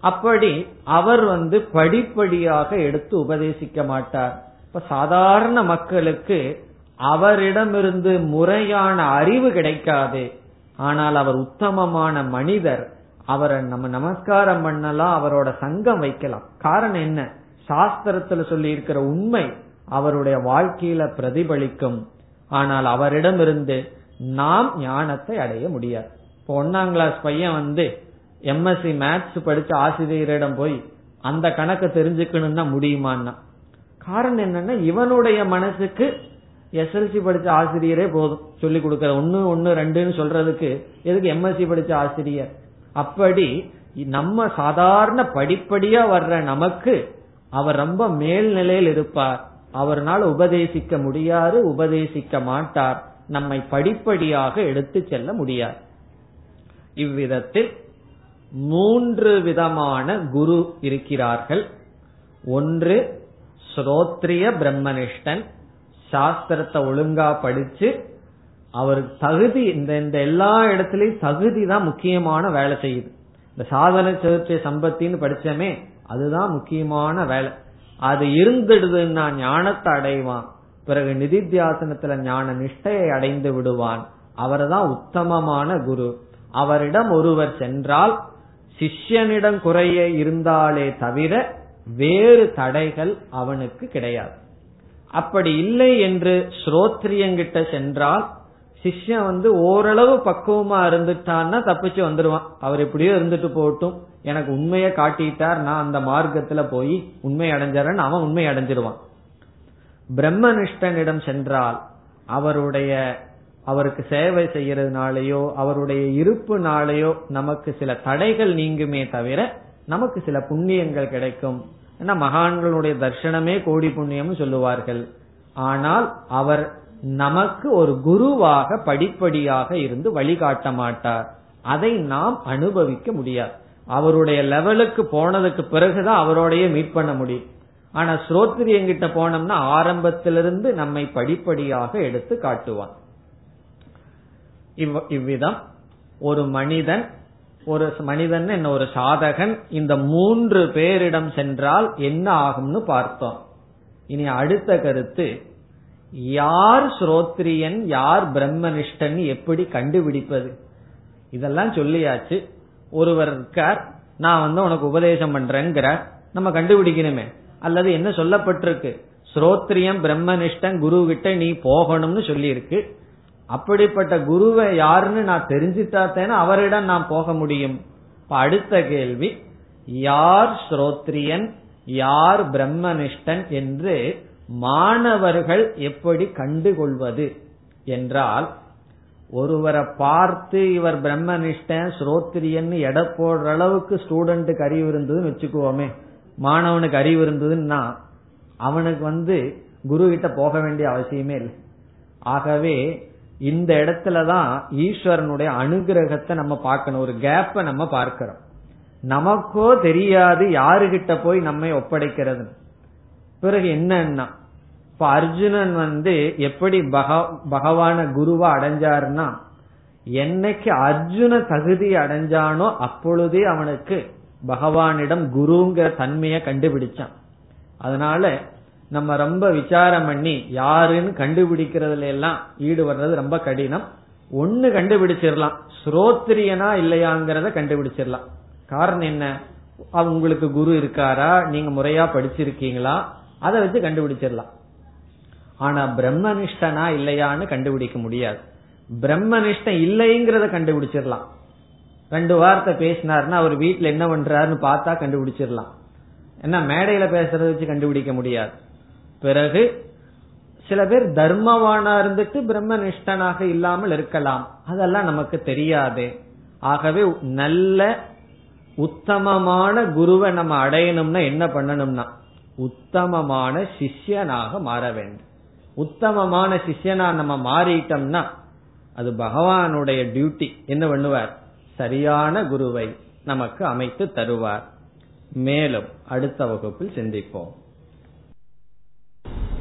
அப்படி அவர் வந்து படிப்படியாக எடுத்து உபதேசிக்க மாட்டார். இப்ப சாதாரண மக்களுக்கு அவரிடமிருந்து முறையான அறிவு கிடைக்காது. ஆனால் அவர் உத்தமமான மனிதர். அவரை நம்ம நமஸ்காரம் பண்ணலாம் அவரோட சங்கம் வைக்கலாம். காரணம் என்ன? சாஸ்திரத்துல சொல்லி இருக்கிற உண்மை அவருடைய வாழ்க்கையில பிரதிபலிக்கும். ஆனால் அவரிடமிருந்து நாம் ஞானத்தை அடைய முடியாது. இப்போ ஒன்னாம் கிளாஸ் பையன் வந்து எம்எஸ்சி மேத்ஸ் படிச்ச ஆசிரியரிடம் போய் அந்த கணக்கை தெரிஞ்சுக்கணும்னா முடியுமான்னா? காரணம் என்னன்னா இவனுடைய மனசுக்கு எஸ்எல்சி படிச்ச ஆசிரியரே போதும். சொல்லி கொடுக்கற ஒன்னு ஒன்னு ரெண்டுன்னு சொல்றதுக்கு எதுக்கு எம்எஸ்சி படிச்ச ஆசிரியர்? அப்படி நம்ம சாதாரண படிப்படியா வர்ற நமக்கு அவர் ரொம்ப மேல்நிலையில் இருப்பார். அவர்னால் உபதேசிக்க முடியாது உபதேசிக்க மாட்டார். நம்மை படிப்படியாக எடுத்து செல்ல முடியாது. இவ்விதத்தில் மூன்று விதமான குரு இருக்கிறார்கள். ஒன்று ஸ்ரோத்ரிய பிரம்மனிஷ்டன் சாஸ்திரத்தை ஒழுங்கா படிச்சு அவருக்கு தகுதி இந்த இந்த எல்லா இடத்துலயும் தகுதி தான் முக்கியமான வேலை செய்யுது. இந்த சாதன சதுர்த்திய சம்பத்தின்னு படிச்சமே அதுதான் முக்கியமான வேலை. அது இருந்துடுதுன்னா ஞானத்தை அடைவான். பிறகு நிதித்தியாசனத்துல ஞான நிஷ்டையை அடைந்து விடுவான். அவர்தான் உத்தமமான குரு. அவரிடம் ஒருவர் சென்றால் சிஷ்யனிடம் குறைய இருந்தாலே தவிர வேறு தடைகள் அவனுக்கு கிடையாது. அப்படி இல்லை என்று ஸ்ரோத்ரியங்கிட்ட சென்றால் சிஷ்யன் வந்து ஓரளவு பக்குவமா இருந்துட்டான்னா தப்பிச்சு வந்துருவான். அவர் எப்படியோ இருந்துட்டு போட்டும் எனக்கு உண்மையை காட்டிட்டார் நான் அந்த மார்க்கத்துல போய் உண்மை அடைஞ்சறேன்னு அவன் உண்மை அடைஞ்சிருவான். பிரம்மனிஷ்டனிடம் சென்றால் அவருடைய அவருக்கு சேவை செய்யறதுனாலயோ அவருடைய இருப்புனாலேயோ நமக்கு சில தடைகள் நீங்குமே தவிர நமக்கு சில புண்ணியங்கள் கிடைக்கும். ஏன்னா மகான்களுடைய தர்ஷனமே கோடி புண்ணியம் சொல்லுவார்கள். ஆனால் அவர் நமக்கு ஒரு குருவாக படிப்படியாக இருந்து வழிகாட்ட மாட்டார். அதை நாம் அனுபவிக்க முடியாது. அவருடைய லெவலுக்கு போனதுக்கு பிறகுதான் அவரோடைய மீட் பண்ண முடியும். ஆனா ஸ்ரோத்ரியங்கிட்ட போனோம்னா ஆரம்பத்திலிருந்து நம்மை படிப்படியாக எடுத்து காட்டுவான். இவ்விதம் ஒரு மனிதன் ஒரு மனிதன் என்ன ஒரு சாதகன் இந்த மூன்று பேரிடம் சென்றால் என்ன ஆகும்னு பார்த்தோம். இனி அடுத்த கருத்து யார் ஸ்ரோத்ரியன் யார் பிரம்மனிஷ்டன் எப்படி கண்டுபிடிப்பது? இதெல்லாம் சொல்லியாச்சு. ஒருவர் இருக்கார் நான் வந்து உனக்கு உபதேசம் பண்றேங்கிற நம்ம கண்டுபிடிக்கணுமே. அல்லது என்ன சொல்லப்பட்டிருக்கு? ஸ்ரோத்ரியம் பிரம்மனிஷ்டன் குரு கிட்ட நீ போகணும்னு சொல்லி இருக்கு அப்படிப்பட்ட குருவை யாருன்னு நான் தெரிஞ்சுட்டாத்தேன அவரிடம் நான் போக முடியும். அடுத்த கேள்வி யார் ஸ்ரோத்ரியன் யார் பிரம்மனிஷ்டன் என்று மாணவர்கள் எப்படி கண்டுகொள்வது என்றால் ஒருவரை பார்த்து இவர் பிரம்மனிஷ்டன் ஸ்ரோத்ரியன் எடை போடுற அளவுக்கு ஸ்டூடெண்ட்டுக்கு அறிவு இருந்ததுன்னு வச்சுக்குவோமே. மாணவனுக்கு அறிவு இருந்ததுன்னா அவனுக்கு வந்து குரு கிட்ட போக வேண்டிய அவசியமே இல்லை. ஆகவே இந்த இடத்துலதான் ஈஸ்வரனுடைய அனுகிரகத்தை நம்ம பார்க்கணும். ஒரு கேப்ப நம்ம பார்க்கிறோம். நமக்கோ தெரியாது யாருகிட்ட போய் நம்மை ஒப்படைக்கிறது பிறகு என்னன்னா இப்ப அர்ஜுனன் வந்து எப்படி பகவான குருவா அடைஞ்சாருன்னா என்னைக்கு அர்ஜுன தகுதி அடைஞ்சானோ அப்பொழுதே அவனுக்கு பகவானிடம் குருங்கிற தன்மையை கண்டுபிடிச்சான். அதனால நம்ம ரொம்ப விசாரம் பண்ணி யாருன்னு கண்டுபிடிக்கிறதுல எல்லாம் ஈடுபடுறது ரொம்ப கடினம். ஒன்னு கண்டுபிடிச்சிடலாம். ஸ்ரோத்ரியனா இல்லையாங்கிறத கண்டுபிடிச்சிடலாம். காரணம் என்ன? உங்களுக்கு குரு இருக்காரா? நீங்க முறையா படிச்சிருக்கீங்களா? அதை வச்சு கண்டுபிடிச்சிடலாம். ஆனா பிரம்மனிஷ்டனா இல்லையான்னு கண்டுபிடிக்க முடியாது. பிரம்மனிஷ்டம் இல்லைங்கிறத கண்டுபிடிச்சிடலாம். ரெண்டு வார்த்தை பேசினார்னா அவர் வீட்டுல என்ன பண்றாருன்னு பார்த்தா கண்டுபிடிச்சிடலாம். என்ன மேடையில பேசுறத வச்சு கண்டுபிடிக்க முடியாது. பிறகு சில பேர் தர்மவானா இருந்துட்டு பிரம்மனிஷ்டனாக இல்லாமல் இருக்கலாம். அதெல்லாம் நமக்கு தெரியாது. ஆகவே நல்ல உத்தமமான குருவை நம்ம அடையணும்னா என்ன பண்ணணும்னா உத்தமமான சிஷ்யனாக மாற வேண்டும். உத்தமமான சிஷ்யனா நம்ம மாறிட்டோம்னா அது பகவானுடைய டியூட்டி. என்ன பண்ணுவார்? சரியான குருவை நமக்கு அமைத்து தருவார். மேலும் அடுத்த வகுப்பில் சிந்திப்போம்.